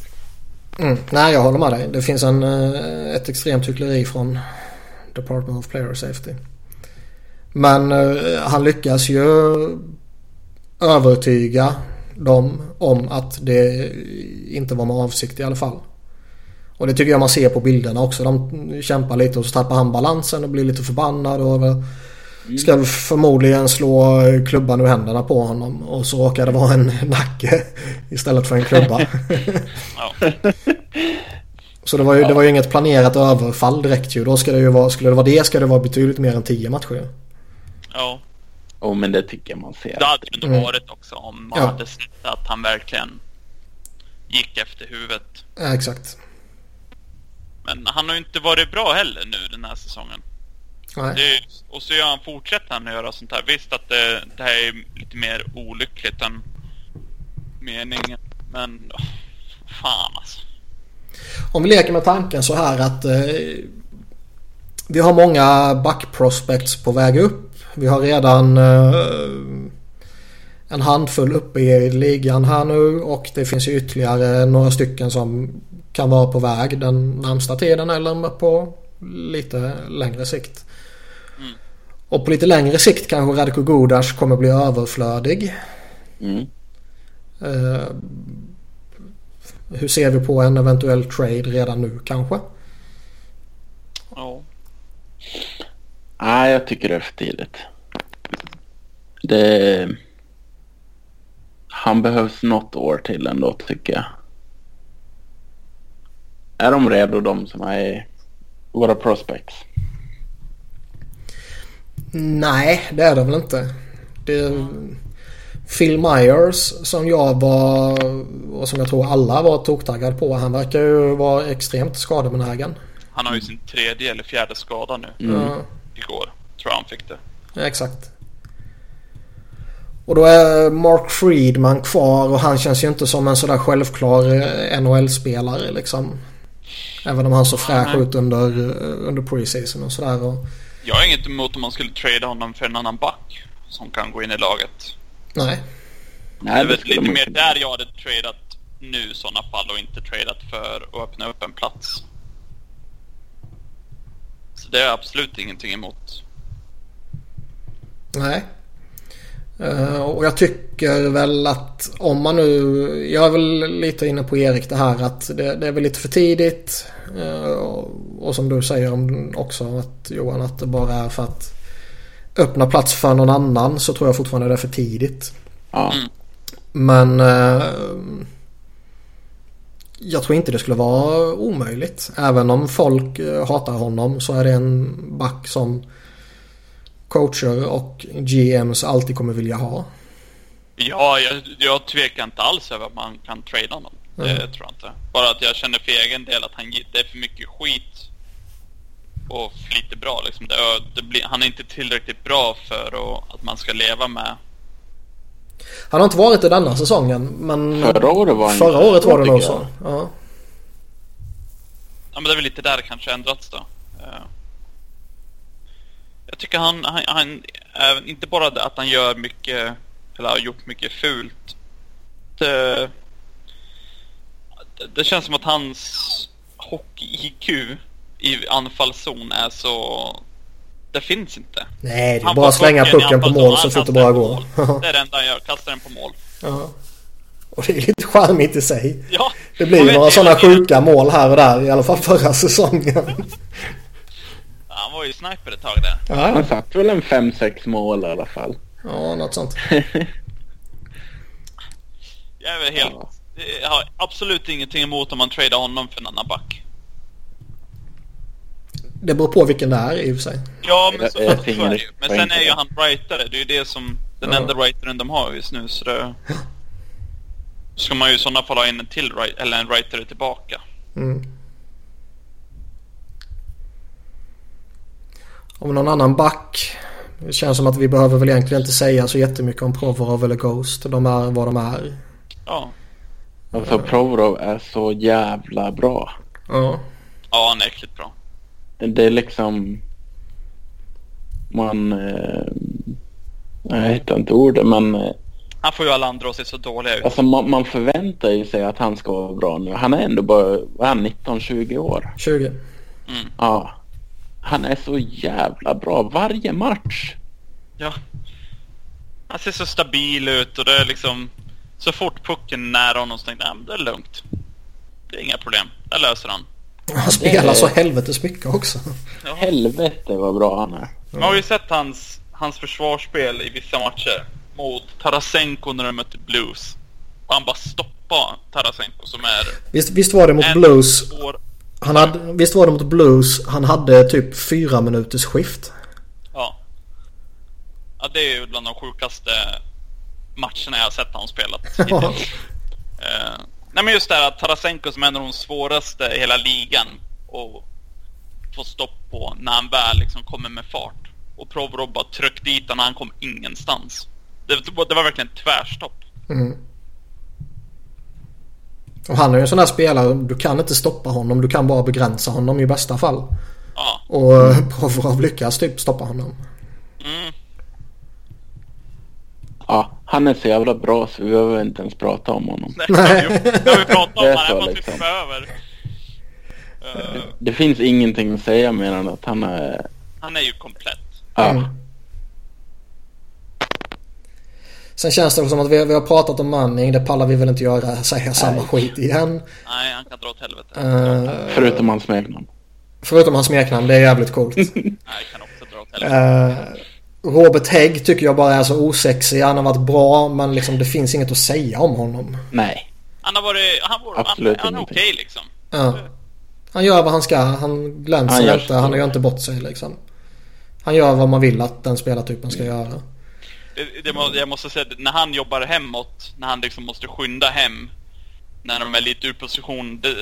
Mm. Nej, jag håller med dig. Det finns en, eh, ett extremt hyckleri från Department of Player Safety. Men eh, han lyckas ju övertyga dem om att det inte var med avsikt i alla fall. Och det tycker jag man ser på bilderna också. De kämpar lite och så tappar han balansen och blir lite förbannad och ska förmodligen slå klubban ur händerna på honom. Och så råkar det vara en nacke istället för en klubba. Så det var ju, det var ju inget planerat överfall direkt ju. Då ska det ju vara, skulle det vara det ska det vara betydligt mer än 10 matcher. ja. Oh, men det tycker jag man ser. Det hade det inte Mm. varit också om man Ja. hade sett att han verkligen gick efter huvudet. Ja, exakt. Men han har ju inte varit bra heller nu den här säsongen. Det och så gör han, fortsätter han att göra sånt här. Visst att det, det här är lite mer olyckligt än meningen. Men fan alltså. Om vi leker med tanken så här att eh, vi har många backprospects på väg upp. Vi har redan eh, en handfull uppe i ligan här nu och det finns ju ytterligare några stycken som kan vara på väg den närmsta tiden eller på lite längre sikt. Mm. Och på lite längre sikt kanske Radko Gudas kommer bli överflödig. Mm. Eh, hur ser vi på en eventuell trade redan nu kanske? Ja. Nej, jag tycker det är för tidigt. Det... Han behövs något år till ändå tycker jag. Är de redo de som är våra prospects? Nej, det är det väl inte. Det, Phil Myers som jag var och som jag tror alla var toktaggad på. Han verkar ju vara extremt skadebenägen. Han har ju sin tredje eller fjärde skada nu. Mm. Ja, Igår tror jag han fick det. exakt. Och då är Mark Friedman kvar och han känns ju inte som en sådär självklar eh, NHL-spelare liksom. Även om han såg fräsch Nej. ut under, under preseason och sådär. Och, Jag har inget emot om man skulle trada honom för en annan back. Som kan gå in i laget. nej, det är Nej, väl lite mer där jag hade tradat nu i sådana fall och inte tradat för att öppna upp en plats. Så det är absolut ingenting emot. Nej. Eh, och jag tycker väl att om man nu... Jag är väl lite inne på Erik det här att det, det är väl lite för tidigt. Eh, och, som du säger om också att Johan att det bara är för att öppna plats för någon annan så tror jag fortfarande det är för tidigt. Ja. Men eh, jag tror inte det skulle vara omöjligt. Även om folk hatar honom så är det en back som coacher och GMs alltid kommer vilja ha. Ja, jag, jag tvekar inte alls över att man kan trada honom. Det Mm. tror jag inte. Bara att jag känner för egen del att han, det är för mycket skit och för lite bra. Liksom. Det, det blir, han är inte tillräckligt bra för att, att man ska leva med. Han har inte varit det denna säsongen men Förra året var han förra året var det nog så. Ja. Ja, men det är väl lite där det kanske ändrats då. Jag tycker han, han, han är inte bara att han gör mycket, eller har gjort mycket fult. Det, det, känns som att hans hockey-IQ i anfallszon är så... Det finns inte. Nej, det är Han bara att slänga pucken på mål så fort det bara går. Det är det enda han gör, kastar den på mål. ja. Och det är lite charmigt i sig. Ja, Det blir ju några sådana sjuka mål här och där i alla fall förra säsongen. Han var ju sniper ett tag där. Ja, Han satt väl en 5-6 mål i alla fall. ja något sånt. Jag är väl helt... Ja. Jag har absolut ingenting emot om man tradar honom för en annan back. Det beror på vilken det är i och för sig. Ja, men Jag- så, jag så tänker är det ju. Men sen är ju han rightare. Det är ju det som... Den Ja. enda rightaren de har just nu, så det... Ska man ju i sådana fall ha in en till right, eller en rightare tillbaka. Mm. Om någon annan back. Det känns som att vi behöver väl egentligen inte säga så jättemycket om Provorov eller Ghost. De är vad de är. Ja. Alltså Provorov är så jävla bra. Ja. Ja, han är äckligt bra. Det det är liksom... Man... Eh, jag hittar inte ordet men... Eh, Han får ju alla andra att se så dåliga ut. alltså man, man förväntar ju sig att han ska vara bra nu. Han är ändå bara vad är han, 19-20 år. 20. Mm. Ja. Han är så jävla bra varje match. Ja. Han ser så stabil ut och det är liksom... Så fort pucken är nära honom så tänkte jag, "Nej, men det är lugnt. Det är inga problem. Det löser han. Han spelar så helvetes mycket också. Ja. Helvete vad bra han är. Man har ju sett hans, hans försvarsspel i vissa matcher. Mot Tarasenko när de mötte Blues. Och han bara stoppade Tarasenko som är Visst, visst var det mot Blues. svår... Han hade, visst var det mot Blues. Han hade typ fyra minuters skift. Ja. Ja, det är ju bland de sjukaste matcherna jag har sett honom spela. Ja. Eh, nej men just det här att Tarasenko som är en av de svåraste i hela ligan och få stopp på när han väl liksom kommer med fart. Och Provorov bara tryck dit honom, han kom ingenstans. Det, det var verkligen tvärstopp. Mm. Och han är ju en sån här spelare. Du kan inte stoppa honom. Du kan bara begränsa honom i bästa fall. Ja. Och eh, Provorov lyckas typ stoppa honom. Mm. Ja, han är så jävla bra så vi behöver inte ens prata om honom. Nej, det vi- det har vi pratat om, Det är han så, måste vi liksom. över. Eh, Det finns ingenting att säga mer än att han är... han är ju komplett. Ja, Mm. Sen känns det som att vi, vi har pratat om Manning. Det pallar vi väl inte göra. Säga samma skit igen. Nej, han kan dra åt helvete. Eh, förutom hans smeknamn. förutom hans smeknamn. Det är jävligt coolt. Nej, kan också dra åt helvete. Eh, Robert Hägg tycker jag bara är så osexig. Han har varit bra men liksom det finns inget att säga om honom. Nej. Han har varit... Han, var, han, Absolut han är ingenting. okej liksom. Ja. Han gör vad han ska. Han glänser Han inte. Han gör inte bort sig liksom. Han gör vad man vill att den spelartypen ska göra. Det, det, må- jag måste säga, när han jobbar hemåt, när han liksom måste skynda hem, när de är lite ur position, det,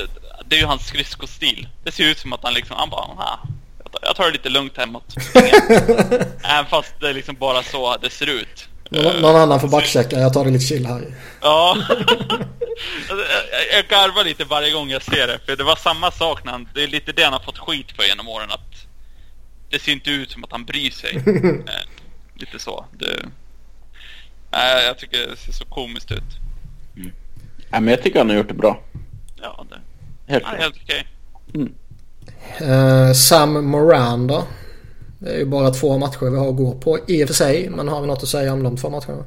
det är ju hans skridskostil. Det ser ut som att han liksom, han bara, ah, jag tar- jag tar det lite lugnt hemåt. Även fast det är liksom bara så det ser ut. Nå- Någon annan får backchecka. Jag tar det lite chill här. Ja. Jag, jag garvar lite varje gång jag ser det, för det var samma sak när han, det är lite det han har fått skit för genom åren, att det ser inte ut som att han bryr sig. Eh, lite så. Det, nej, jag tycker det ser så komiskt ut. Ja, men jag tycker han har gjort det bra. Ja, det Helt ja, helt okej. Eh, Sam Moran då. Det är ju bara två matcher vi har att gå på i och för sig. Men har vi något att säga om de två matcherna?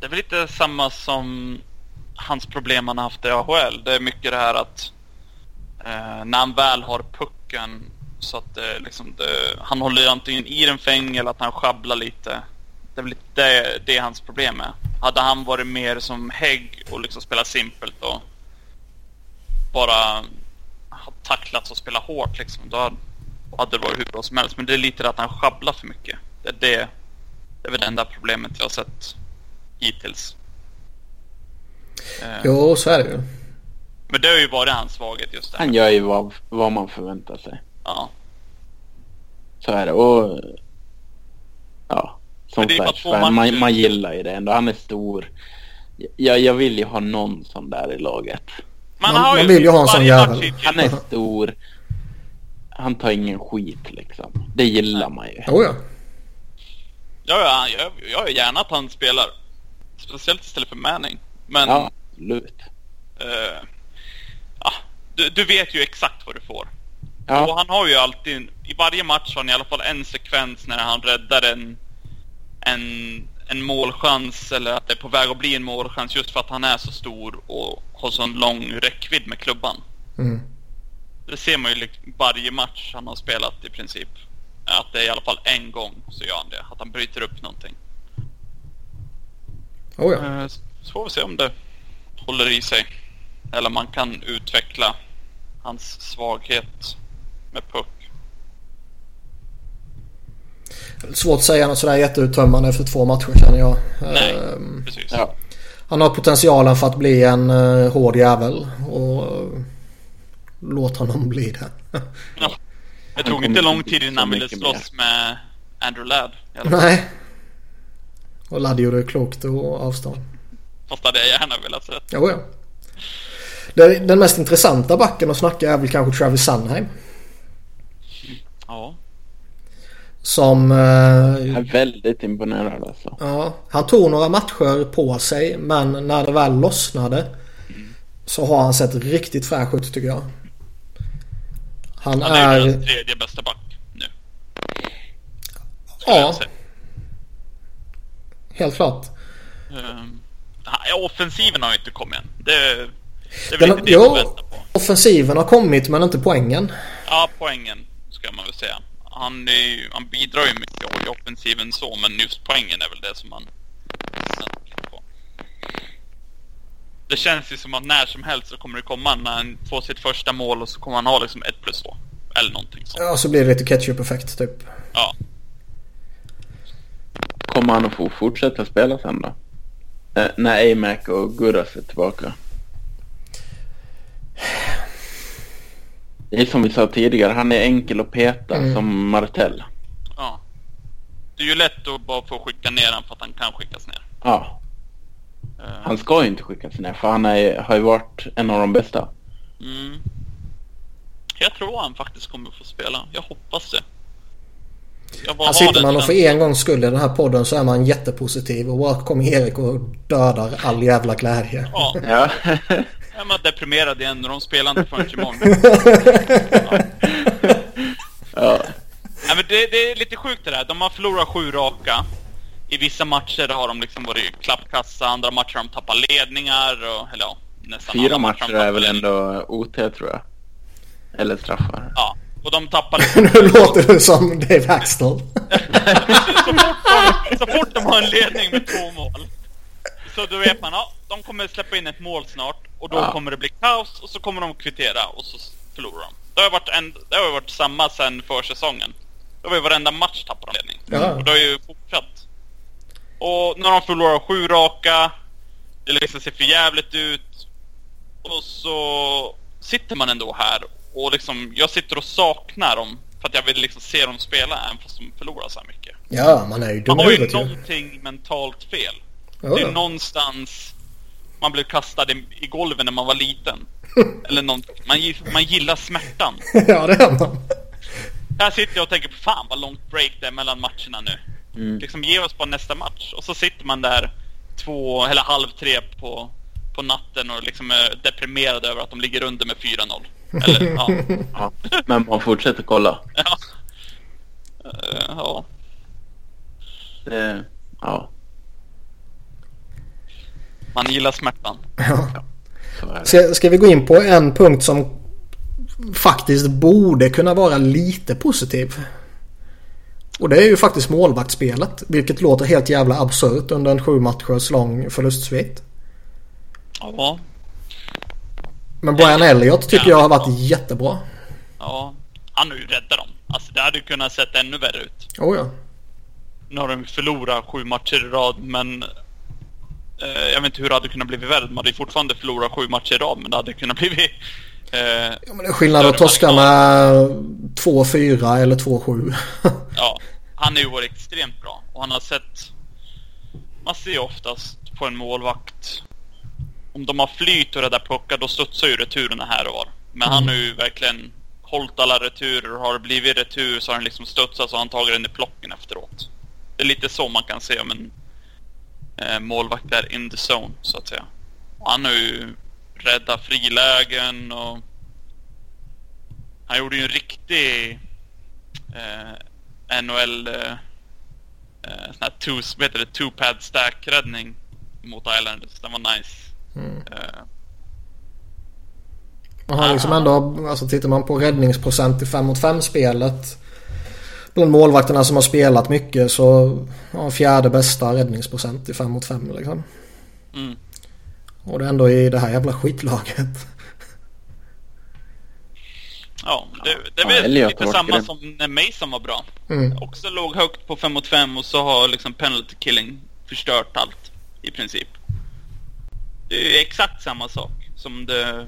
Det är väl lite samma som hans problem han har haft i AHL. Det är mycket det här att eh, när han väl har pucken så att det, liksom det, han håller antingen i den fäng eller att han sjabblar lite. Det är väl lite det, det är hans problem är. Hade han varit mer som Hägg och liksom spelat simpelt och bara ha tacklats och spelat hårt liksom, då hade- det varit hur bra som helst. Men det är lite det att han sjabblar för mycket. Det är det Det är väl det enda problemet jag har sett hittills. Eh, Jo, så är det ju. Men det har ju varit hans svaghet just det. Han gör ju vad, vad man förväntar sig. Ja. Så är det. Och som Men det är bara Flash två fan, matcher. man, man gillar ju det ändå. Han är stor. Jag, jag vill ju ha någon sån där i laget. Man, Man- har man vill ju ha en sån jävel. Han är stor. Han tar ingen skit liksom. Det gillar man ju. Jo, ja. Ja, ja, jag, jag är gärna att han spelar. Speciellt istället för Manning. Men Ja, absolut. eh, ja, du, du vet ju exakt vad du får. Och Ja, han har ju alltid, i varje match har han i alla fall en sekvens när han räddar en, en, en målchans eller att det är på väg att bli en målchans just för att han är så stor och har sån lång räckvidd med klubban. Mm. Det ser man ju varje match han har spelat i princip. Att det är i alla fall en gång så gör han det. Att han bryter upp någonting. Oh, ja. Eh, Så får vi se om det håller i sig. Eller man kan utveckla hans svaghet med puck. Svårt att säga något sådär jätteuttömmande efter två matcher känner jag. Nej. Ehm, Precis. ja. Han har potentialen för att bli en uh, hård jävel. Och uh, låt honom bli det. Ja. Det tog inte lång tid innan han ville slåss med Andrew Ladd. Nej. Och Ladd gjorde klokt och avstånd. Fast det hade jag gärna velat se. Jo, ja. Den mest intressanta backen att snacka är väl kanske Travis Sunheim. Ja. Som... eh, är väldigt imponerad alltså. Ja, han tog några matcher på sig men när det väl lossnade så har han sett riktigt fräsch ut tycker jag. Han Han är ju är... den tredje bästa back nu. Ja, helt klart. Ja, offensiven har inte kommit än. Det, det är väl Den, inte det jo, på. offensiven har kommit men inte poängen. Ja, poängen ska man väl säga. Han, är ju, han bidrar ju mycket i offensiven så, men just poängen är väl det som på. Det känns ju som att när som helst så kommer det komma när han får sitt första mål och så kommer han ha liksom ett plus två. Eller någonting sånt. Ja, så blir det lite ketchup-effekt typ. Ja. Kommer han att få fortsätta spela sen då? Eh, när Amac och Gurras är tillbaka. Det är som vi sa tidigare, han är enkel att peta Mm. som Martell. ja. Det är ju lätt att bara få skicka ner han för att han kan skickas ner. Ja, Eh, han ska ju inte skickas ner för han är, har ju varit en av de bästa. Mm. Jag tror han faktiskt kommer få spela. Jag hoppas det. Jag Här sitter man och för en gångs skull i den här podden så är man jättepositiv och bara kommer Erik och dödar all jävla glädje. Ja, jag är deprimerad igen och de spelar inte förrän imorgon. ja. Nej, men det, det är lite sjukt det där. De har förlorat sju raka. I vissa matcher har de liksom varit klappkassa, andra matcher har de tappat ledningar och, eller ja, nästan Fyra matcher är väl ändå OT tror jag. Eller straffar. Ja, och de tappar liksom... nu låter du som Dave Axtell. så, fort de, så fort de har en ledning med två mål. Så då vet man, ja, de kommer släppa in ett mål snart. Och då Ja. kommer det bli kaos och så kommer de kvittera och så förlorar de. Det har varit, en, det har varit samma sen försäsongen. Det var ju varenda match tappade de ledning. Ja. Och det har ju fortsatt. Och när de förlorar sju raka, det liksom ser för jävligt ut. Och så sitter man ändå här och liksom, jag sitter och saknar dem. För att jag vill liksom se dem spela även fast de förlorar så här mycket. Ja, man är ju dum Man har ju någonting mentalt fel. Ja, Det är någonstans man blev kastad i, i golvet när man var liten. Eller någonting. Man, man gillar smärtan. ja, det är man. Här sitter jag och tänker på fan vad långt break det är mellan matcherna nu. Mm. Liksom ge oss på nästa match. Och så sitter man där två eller halv tre på, på natten och liksom är deprimerad över att de ligger under med 4-0. Eller ja. Ja. Men man fortsätter kolla. ja. Eh, ja. Det, ja, Man gillar smärtan. Ja. Ska, ska vi gå in på en punkt som faktiskt borde kunna vara lite positiv? Och det är ju faktiskt målvaktsspelet. Vilket låter helt jävla absurt under en sju matchers lång förlustsvit. Ja. Men Brian Elliott tycker jag har varit jättebra. Ja. Han har ju räddat dem. Alltså det hade ju kunnat sett ännu värre ut. Oh ja. Nu har de förlorat sju matcher i rad men jag vet inte hur det hade kunnat bli värre. De hade fortfarande förlorat sju matcher i rad men det hade kunnat bli eh, ja, men det är skillnad att torska med 2-4 eller 2-7. ja, han är ju varit extremt bra och han har sett... Man ser ju oftast på en målvakt om de har flyt och räddar puckar då studsar ju returerna här och var. Men mm. han har ju verkligen hållit alla returer. Har det blivit retur så har han liksom studsat så har han tagit den i plocken efteråt. Det är lite så man kan se om en eh, målvakt är in the zone så att säga. Och han har ju räddat frilägen och han gjorde ju en riktig eh, NHL eh, eh, sån här two, vet det, two pad stack räddning mot Islanders. Den var nice. Mm. Och han liksom ändå, alltså tittar man på räddningsprocent i 5 mot 5 spelet bland målvakterna som har spelat mycket så har fjärde bästa räddningsprocent i 5 mot 5 liksom. Mm. Och det är ändå i det här jävla skitlaget. Ja, det, det är väl ja, lite samma det. som när Mason var bra. Mm. Också låg högt på 5 mot 5 och så har liksom penalty killing förstört allt i princip. Det är exakt samma sak som det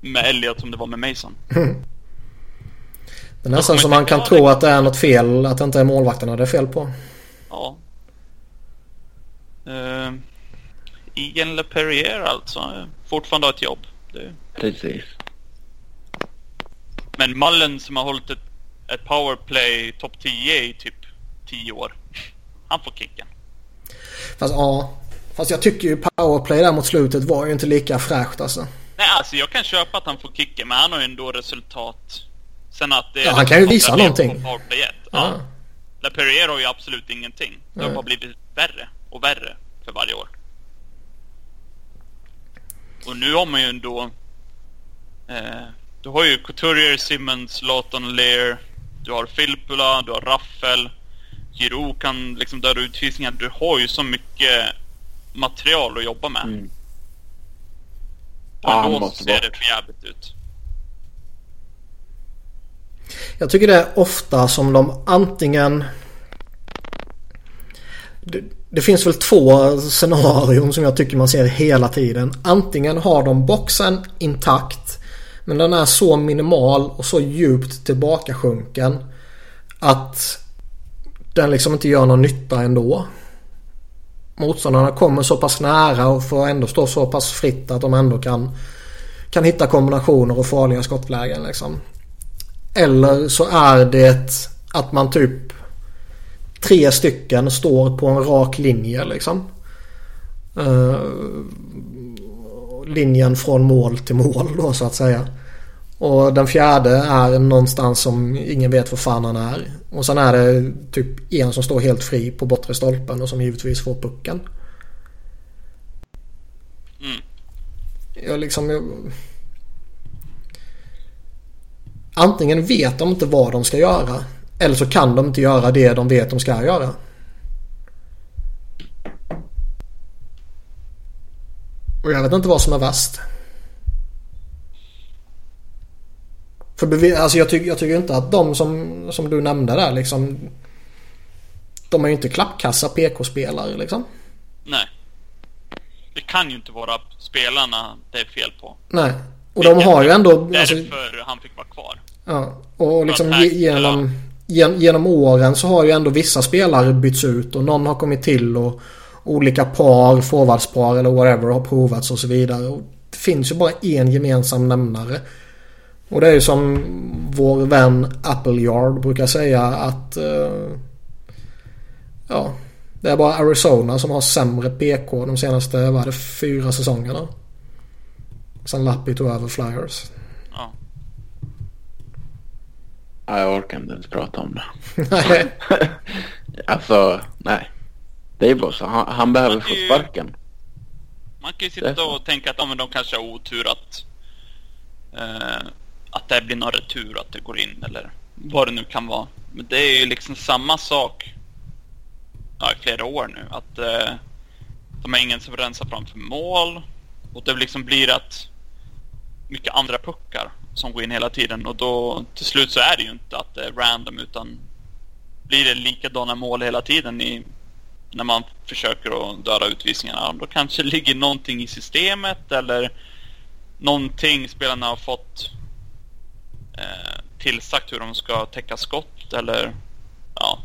med Elliot som det var med Mason. Det är nästan som man kan tro att det är något fel, att det inte är målvakterna det är fel på. Ja. Uh, Ian LePerrier alltså, fortfarande har ett jobb. Det... Precis. Men Mullen som har hållit ett, ett powerplay topp 10 i typ 10 år. Han får kicken. Fast ja, Fast jag tycker ju powerplay där mot slutet var ju inte lika fräscht alltså. Nej, alltså jag kan köpa att han får kicken, men han har ju ändå resultat. Sen att det ja, han kan ju visa någonting. Ja. ja. LaPerriere har ju absolut ingenting. Det har bara blivit värre och värre för varje år. Och nu har man ju ändå... Eh, du har ju Couturier, Simmons, Lawton, Lear. Du har Filppula, du har Raffel. Giroud kan liksom döda utvisningar. Du har ju så mycket material att jobba med. Mm. Ja, då ser bort. det för jävligt ut. Jag tycker det är ofta som de antingen... Det, det, finns väl två scenarion som jag tycker man ser hela tiden. Antingen har de boxen intakt men den är så minimal och så djupt tillbakasjunken att den liksom inte gör någon nytta ändå motståndarna kommer så pass nära och får ändå stå så pass fritt att de ändå kan, kan hitta kombinationer och farliga skottlägen. Liksom. Eller så är det att man typ tre stycken står på en rak linje liksom. Uh, linjen från mål till mål då så att säga. Och den fjärde är någonstans som ingen vet var fan han är. Och sen är det typ en som står helt fri på bortre stolpen och som givetvis får pucken. Mm. Jag liksom... Jag... Antingen vet de inte vad de ska göra. Eller så kan de inte göra det de vet de ska göra. Och jag vet inte vad som är värst. För alltså jag, tycker, jag tycker inte att de som, som du nämnde där liksom. De är ju inte klappkassa PK-spelare liksom. Nej. Det kan ju inte vara spelarna det är fel på. Nej. Och de har ju ändå... Därför alltså, han fick vara kvar. Ja. Och liksom genom, genom åren så har ju ändå vissa spelare bytts ut och någon har kommit till och olika par, forwardspar eller whatever har provats och så vidare. Och det finns ju bara en gemensam nämnare. Och det är ju som vår vän Appleyard brukar säga att uh, ja, det är bara Arizona som har sämre PK de senaste, vad är det, fyra säsongerna. Sen Lappi tog över Flyers. Ja. Jag orkar inte ens prata om det. nej. alltså, nej. Det är bara så. Han, han behöver få sparken. Man kan ju sitta och tänka att ja, men de kanske har otur att eh, att det blir någon retur, att det går in eller vad det nu kan vara. Men det är ju liksom samma sak ja, i flera år nu. Att eh, de har ingen som rensar framför mål och det liksom blir att mycket andra puckar som går in hela tiden och då till slut så är det ju inte att det är random utan blir det likadana mål hela tiden i, när man försöker att döda utvisningarna. Då kanske det ligger någonting i systemet eller någonting spelarna har fått eh, tillsagt hur de ska täcka skott eller ja.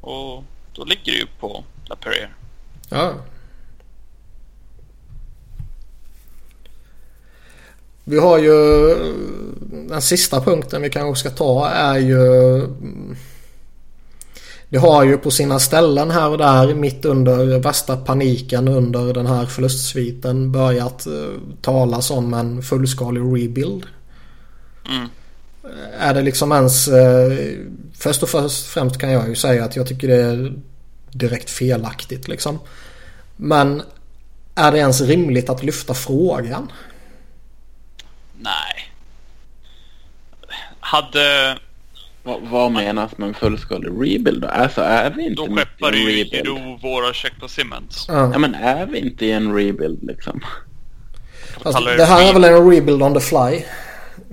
Och då ligger det ju på LaPerriere. Ja. Vi har ju den sista punkten vi kanske ska ta är ju det har ju på sina ställen här och där mitt under värsta paniken under den här förlustsviten börjat uh, talas om en fullskalig rebuild. Mm. Är det liksom ens... Uh, först och främst kan jag ju säga att jag tycker det är direkt felaktigt liksom. Men är det ens rimligt att lyfta frågan? Nej. Hade... Vad, vad menas med en fullskalig rebuild då? Alltså är vi inte Då i skeppar en du ju rebuild? Giro, Vora, Check och Simmons. Ja. Ja men är vi inte i en rebuild liksom? Alltså, det här är väl en rebuild on the fly.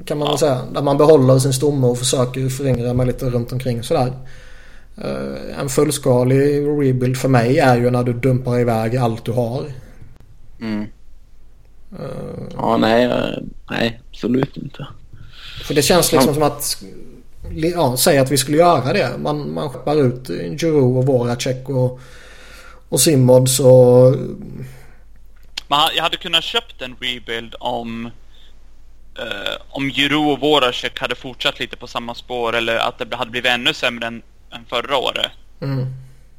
Kan man Ja. väl säga. Där man behåller sin stomme och försöker föryngra med lite runt omkring sådär. Eh, en fullskalig rebuild för mig är ju när du dumpar iväg allt du har. Mm. Eh, Ja nej, nej absolut inte. för det känns liksom Ja. som att ja, säg att vi skulle göra det. Man, man skeppar ut Giroud och Voracek och, och Simmods och ha- jag hade kunnat köpt en rebuild om eh, om Giro och Voracek hade fortsatt lite på samma spår eller att det hade blivit ännu sämre än, än förra året. mm,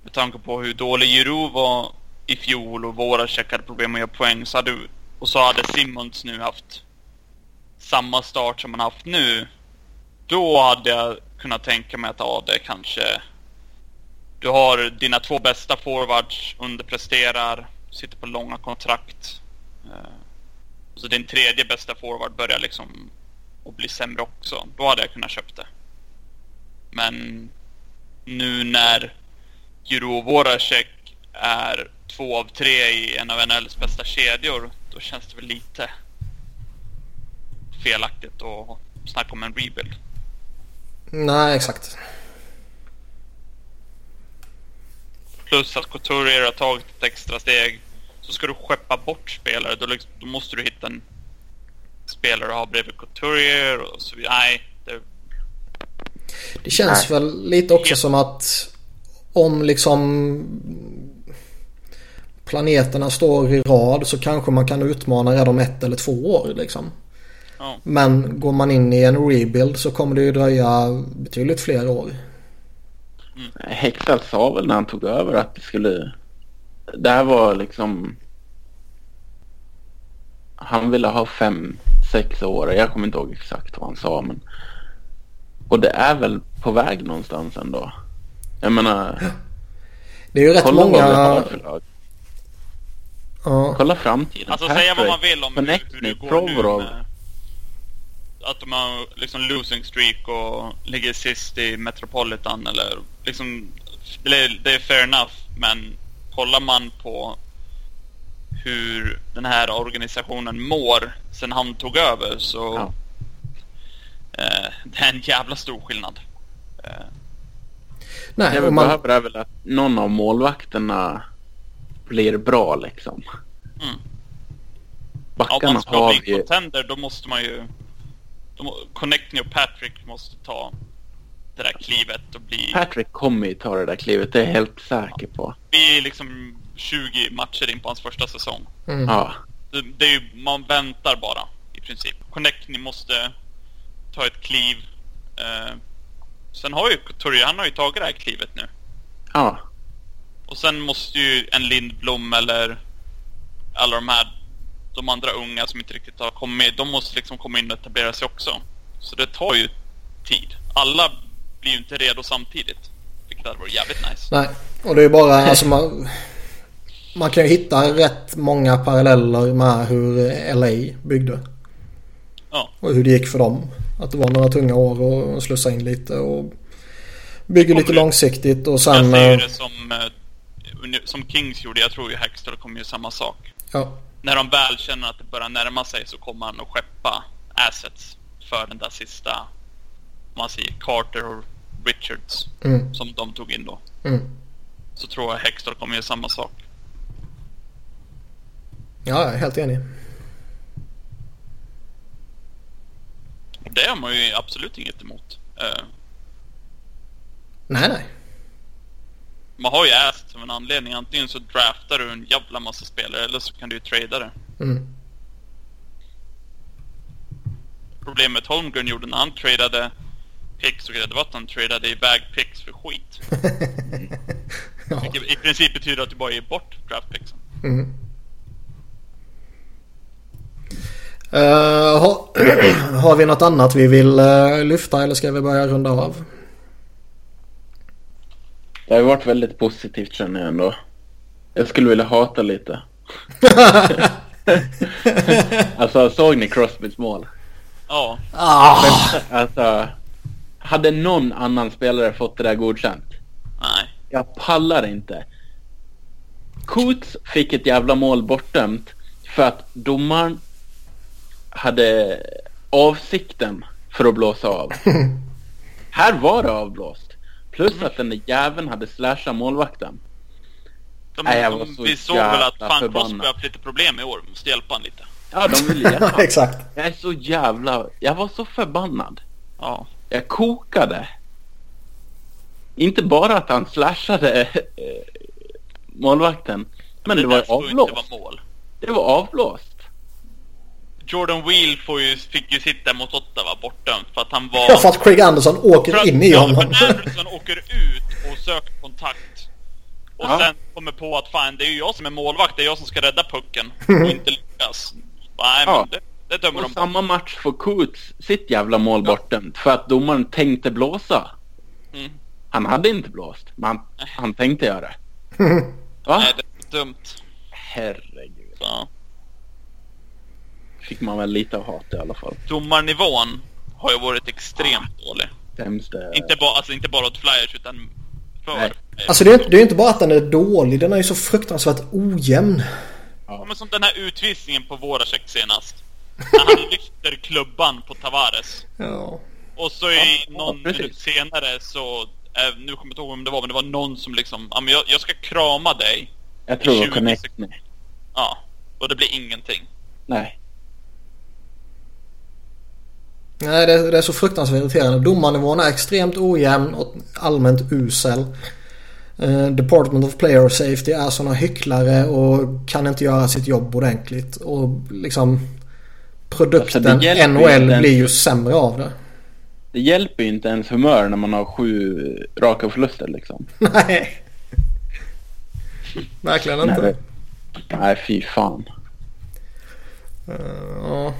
Med tanke på hur dålig Giro var i fjol och Voracek hade problem att göra poäng så hade, och så hade Simmons nu haft samma start som han haft nu. Då hade jag kunnat tänka mig att ja, det kanske... Du har dina två bästa forwards underpresterar, sitter på långa kontrakt. Eh, så din tredje bästa forward börjar liksom att bli sämre också. Då hade jag kunnat köpt det. Men nu när Giro Voracek är två av tre i en av NHLs bästa kedjor, då känns det väl lite felaktigt att snacka om en rebuild. nej exakt. Plus att Couturier har tagit ett extra steg. Så ska du skeppa bort spelare, då, liksom, då måste du hitta en spelare att ha bredvid Couturier och så vidare. Nej, det, Det känns Nej. väl lite också som att om liksom planeterna står i rad så kanske man kan utmana redan om ett eller två år liksom. ja. Men går man in i en rebuild så kommer det ju dröja betydligt fler år. Hextall sa väl när han tog över att det skulle... Det här var liksom... Han ville ha fem, sex år. Jag kommer inte ihåg exakt vad han sa men... Och det är väl på väg någonstans ändå. Jag menar... Det är ju rätt många... Ja, Kolla framtiden. Alltså säga vad man Patrick, vill om hur, hur det går Provorov. nu med att de har liksom losing streak och ligger sist i Metropolitan eller liksom det är, fair enough men kollar man på hur den här organisationen mår sen han tog över så Ja. eh, det är en jävla stor skillnad. Eh, nej, Det vi man, behöver är väl att någon av målvakterna blir bra liksom. Mm. om Backarna man ska har bli vi contender då måste man ju de, Connecting och Patrick måste ta det där klivet och bli Patrick kommer ju ta det där klivet, det är jag helt säker på. Vi är liksom 20 matcher in på hans första säsong. mm, Ja. Det, det är ju, man väntar bara i princip. Connect, ni måste ta ett kliv. Eh, sen har ju Couturier, han har ju tagit det här klivet nu. Ja. Och sen måste ju en Lindblom eller alla de här, de andra unga som inte riktigt har kommit, de måste liksom komma in och etablera sig också. Så det tar ju tid. Alla blir ju inte redo samtidigt. Vilket hade varit jävligt nice. nej. Och det är bara alltså man... Man kan ju hitta rätt många paralleller med hur LA byggde. Ja. Och hur det gick för dem. Att det var några tunga år och slussa in lite och bygger lite långsiktigt och Jag sen... ser ju eh, det som, eh, som Kings gjorde. Jag tror ju Hextall kommer göra samma sak. Ja, När de väl känner att det börjar närma sig så kommer han att skeppa assets för den där sista, om man säger Carter och Richards. Mm. Som de tog in då. Mm. Så tror jag Hextall kommer göra samma sak. Ja, jag är helt enig. Det har man ju absolut inget emot. Eh, Nej, nej. Man har ju äst som en anledning. Antingen så draftar du en jävla massa spelare eller så kan du ju trada det. Mm. Problemet Holmgren gjorde när han tradade picks och grejer, det var att han tradade iväg picks för skit. ja. Vilket i princip betyder att du bara ger bort draftpicksen. Mm. Eh, har, har vi något annat vi vill eh, lyfta eller ska vi börja runda av? Det har varit väldigt positivt känner jag ändå. Jag skulle vilja hata lite. alltså såg ni Crosbys mål? Ja, Ah, Alltså, hade någon annan spelare fått det där godkänt? nej. Jag pallar inte. Coots fick ett jävla mål bortdömt för att domaren hade avsikten för att blåsa av. Här var det avblåst. Plus att den där jäveln hade slashat målvakten. De, Nej, var de, så vi såg väl att fan. Crosby har haft lite problem i år. Vi måste hjälpa honom lite. Ja, de ville hjälpa. exakt. Jag är så jävla... Jag var så förbannad. Ja. Jag kokade. Inte bara att han slashade eh, målvakten. Men det där var får ju inte avblåst. vara mål. Det var avblåst. Jordan Wheel får ju, fick ju sitta mot Ottawa bortdömt för att han var... Ja, för att Craig Anderson För åker att- in i ja, honom. för Anderson åker ut och söker kontakt. Och Ja. sen kommer på att fan, det är ju jag som är målvakt. Det är jag som ska rädda pucken. Och inte lyckas. Nej, Ja. men det, det dömer Och de bort. samma match får Coots sitt jävla mål bortdömt för att domaren tänkte blåsa. Mm. Han hade inte blåst, men han, han tänkte göra det. Va? Nej, det är dumt. Herregud. Så. Fick man väl lite av hat i alla fall. Domarnivån har ju varit extremt dålig. Sämste... Inte, bara, alltså, inte bara åt Flyers utan för... Nej. Alltså det är, inte, det är inte bara att den är dålig, den är ju så fruktansvärt ojämn. Ja, men som den här utvisningen på Voracek senast. När han lyfter klubban på Tavares. Ja. Och så i Ja, någon precis. minut senare så, eh, nu kommer jag inte ihåg vem det var, men det var någon som liksom, ja men jag, jag ska krama dig. Jag tror det var 20 Connect. Ja, och det blir ingenting. Nej. Nej, det, det är så fruktansvärt irriterande. Domarnivån är extremt ojämn och allmänt usel. Eh, Department of Player Safety är såna hycklare och kan inte göra sitt jobb ordentligt. Och liksom produkten Alltså, NHL blir ju sämre av det. Det hjälper ju inte ens humör när man har sju raka förluster liksom. Nej. Verkligen inte. Nej, fy fan. Ja.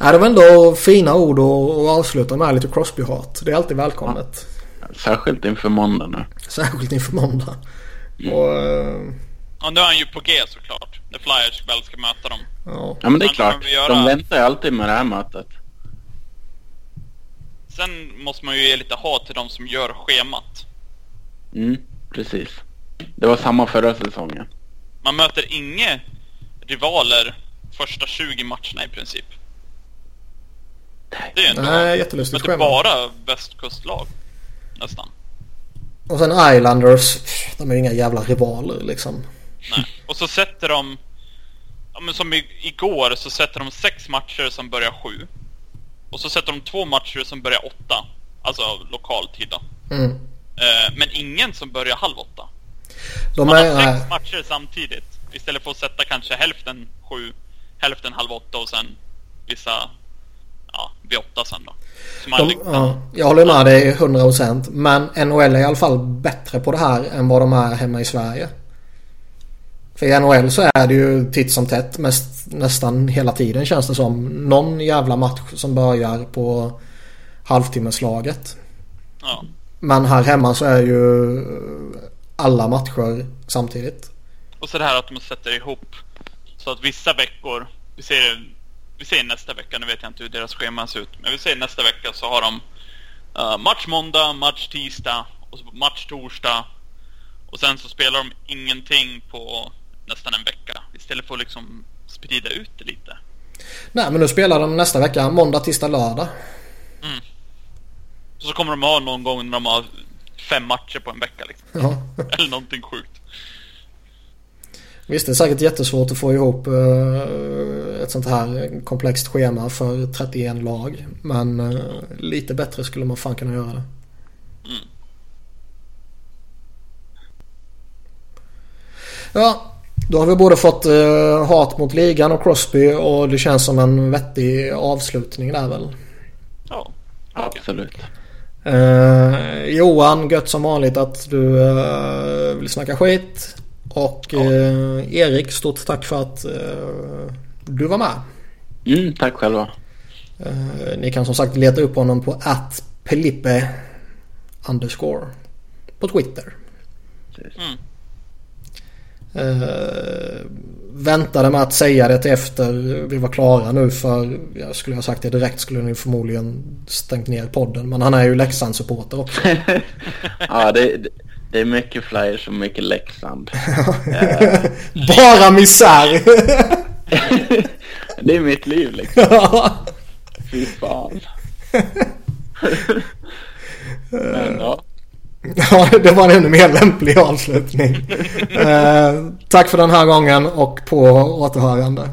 Nej, det var ändå fina ord att avsluta med lite Crosby-hat. Det är alltid välkommet. Särskilt inför måndag nu. Särskilt inför måndag. Och, eh, Och nu är han ju på G såklart. När Flyers väl ska möta dem. ja. Ja men det är klart. göra- De väntar ju alltid med det här mötet. Sen måste man ju ge lite hat till de som gör schemat. Mm, precis. Det var samma förra säsongen. Man möter inga rivaler första 20 matcherna i princip. Det är ändå... Nej, jättelustigt möter schema. bara västkustlag. Nästan. Och sen Islanders. De är ju inga jävla rivaler liksom. Nej. Och så sätter de... Ja, men som i, igår så sätter de sex matcher som börjar sju. Och så sätter de två matcher som börjar åtta. Alltså lokal tid då. Mm. Eh, men ingen som börjar halv åtta. De Man är... har sex nej. matcher samtidigt. Istället för att sätta kanske hälften sju, hälften halv åtta och sen vissa... Ja, åtta sen då. De, ja, jag håller med dig 100% Men NHL är i alla fall bättre på det här än vad de är hemma i Sverige. För i NHL så är det ju titt som tätt mest, nästan hela tiden känns det som. Någon jävla match som börjar på halvtimmeslaget. ja. Men här hemma så är ju alla matcher samtidigt. Och så det här att de sätter ihop så att vissa veckor, vi säger, vi säger nästa vecka, nu vet jag inte hur deras schema ser ut, men vi säger nästa vecka så har de eh, match måndag, match tisdag och så match torsdag och sen så spelar de ingenting på nästan en vecka istället för att liksom sprida ut det lite. Nej men nu spelar de nästa vecka måndag, tisdag, lördag. Mm. Så kommer de ha någon gång när de har fem matcher på en vecka liksom. Ja. Eller någonting sjukt. Visst, det är säkert jättesvårt att få ihop eh, ett sånt här komplext schema för 31 lag. Men eh, lite bättre skulle man fan kunna göra det. Ja, då har vi både fått eh, hat mot ligan och Crosby och det känns som en vettig avslutning där väl. Ja. Absolut. Eh, Johan, gött som vanligt att du eh, vill snacka skit. Och Ja. eh, Erik, stort tack för att eh, du var med. Mm, tack själva. Eh, ni kan som sagt leta upp honom på att Pelippe underscore på Twitter. Mm. Eh, väntade med att säga det till efter vi var klara nu för jag skulle ha sagt det direkt skulle ni förmodligen stängt ner podden. Men han är ju Leksand-supporter också. ja, det, det, är mycket flyers och mycket Leksand. Bara misär! det är mitt liv liksom. Fy fan. Men ja. Ja, det var en ännu mer lämplig avslutning. Eh, tack för den här gången och på återhörande.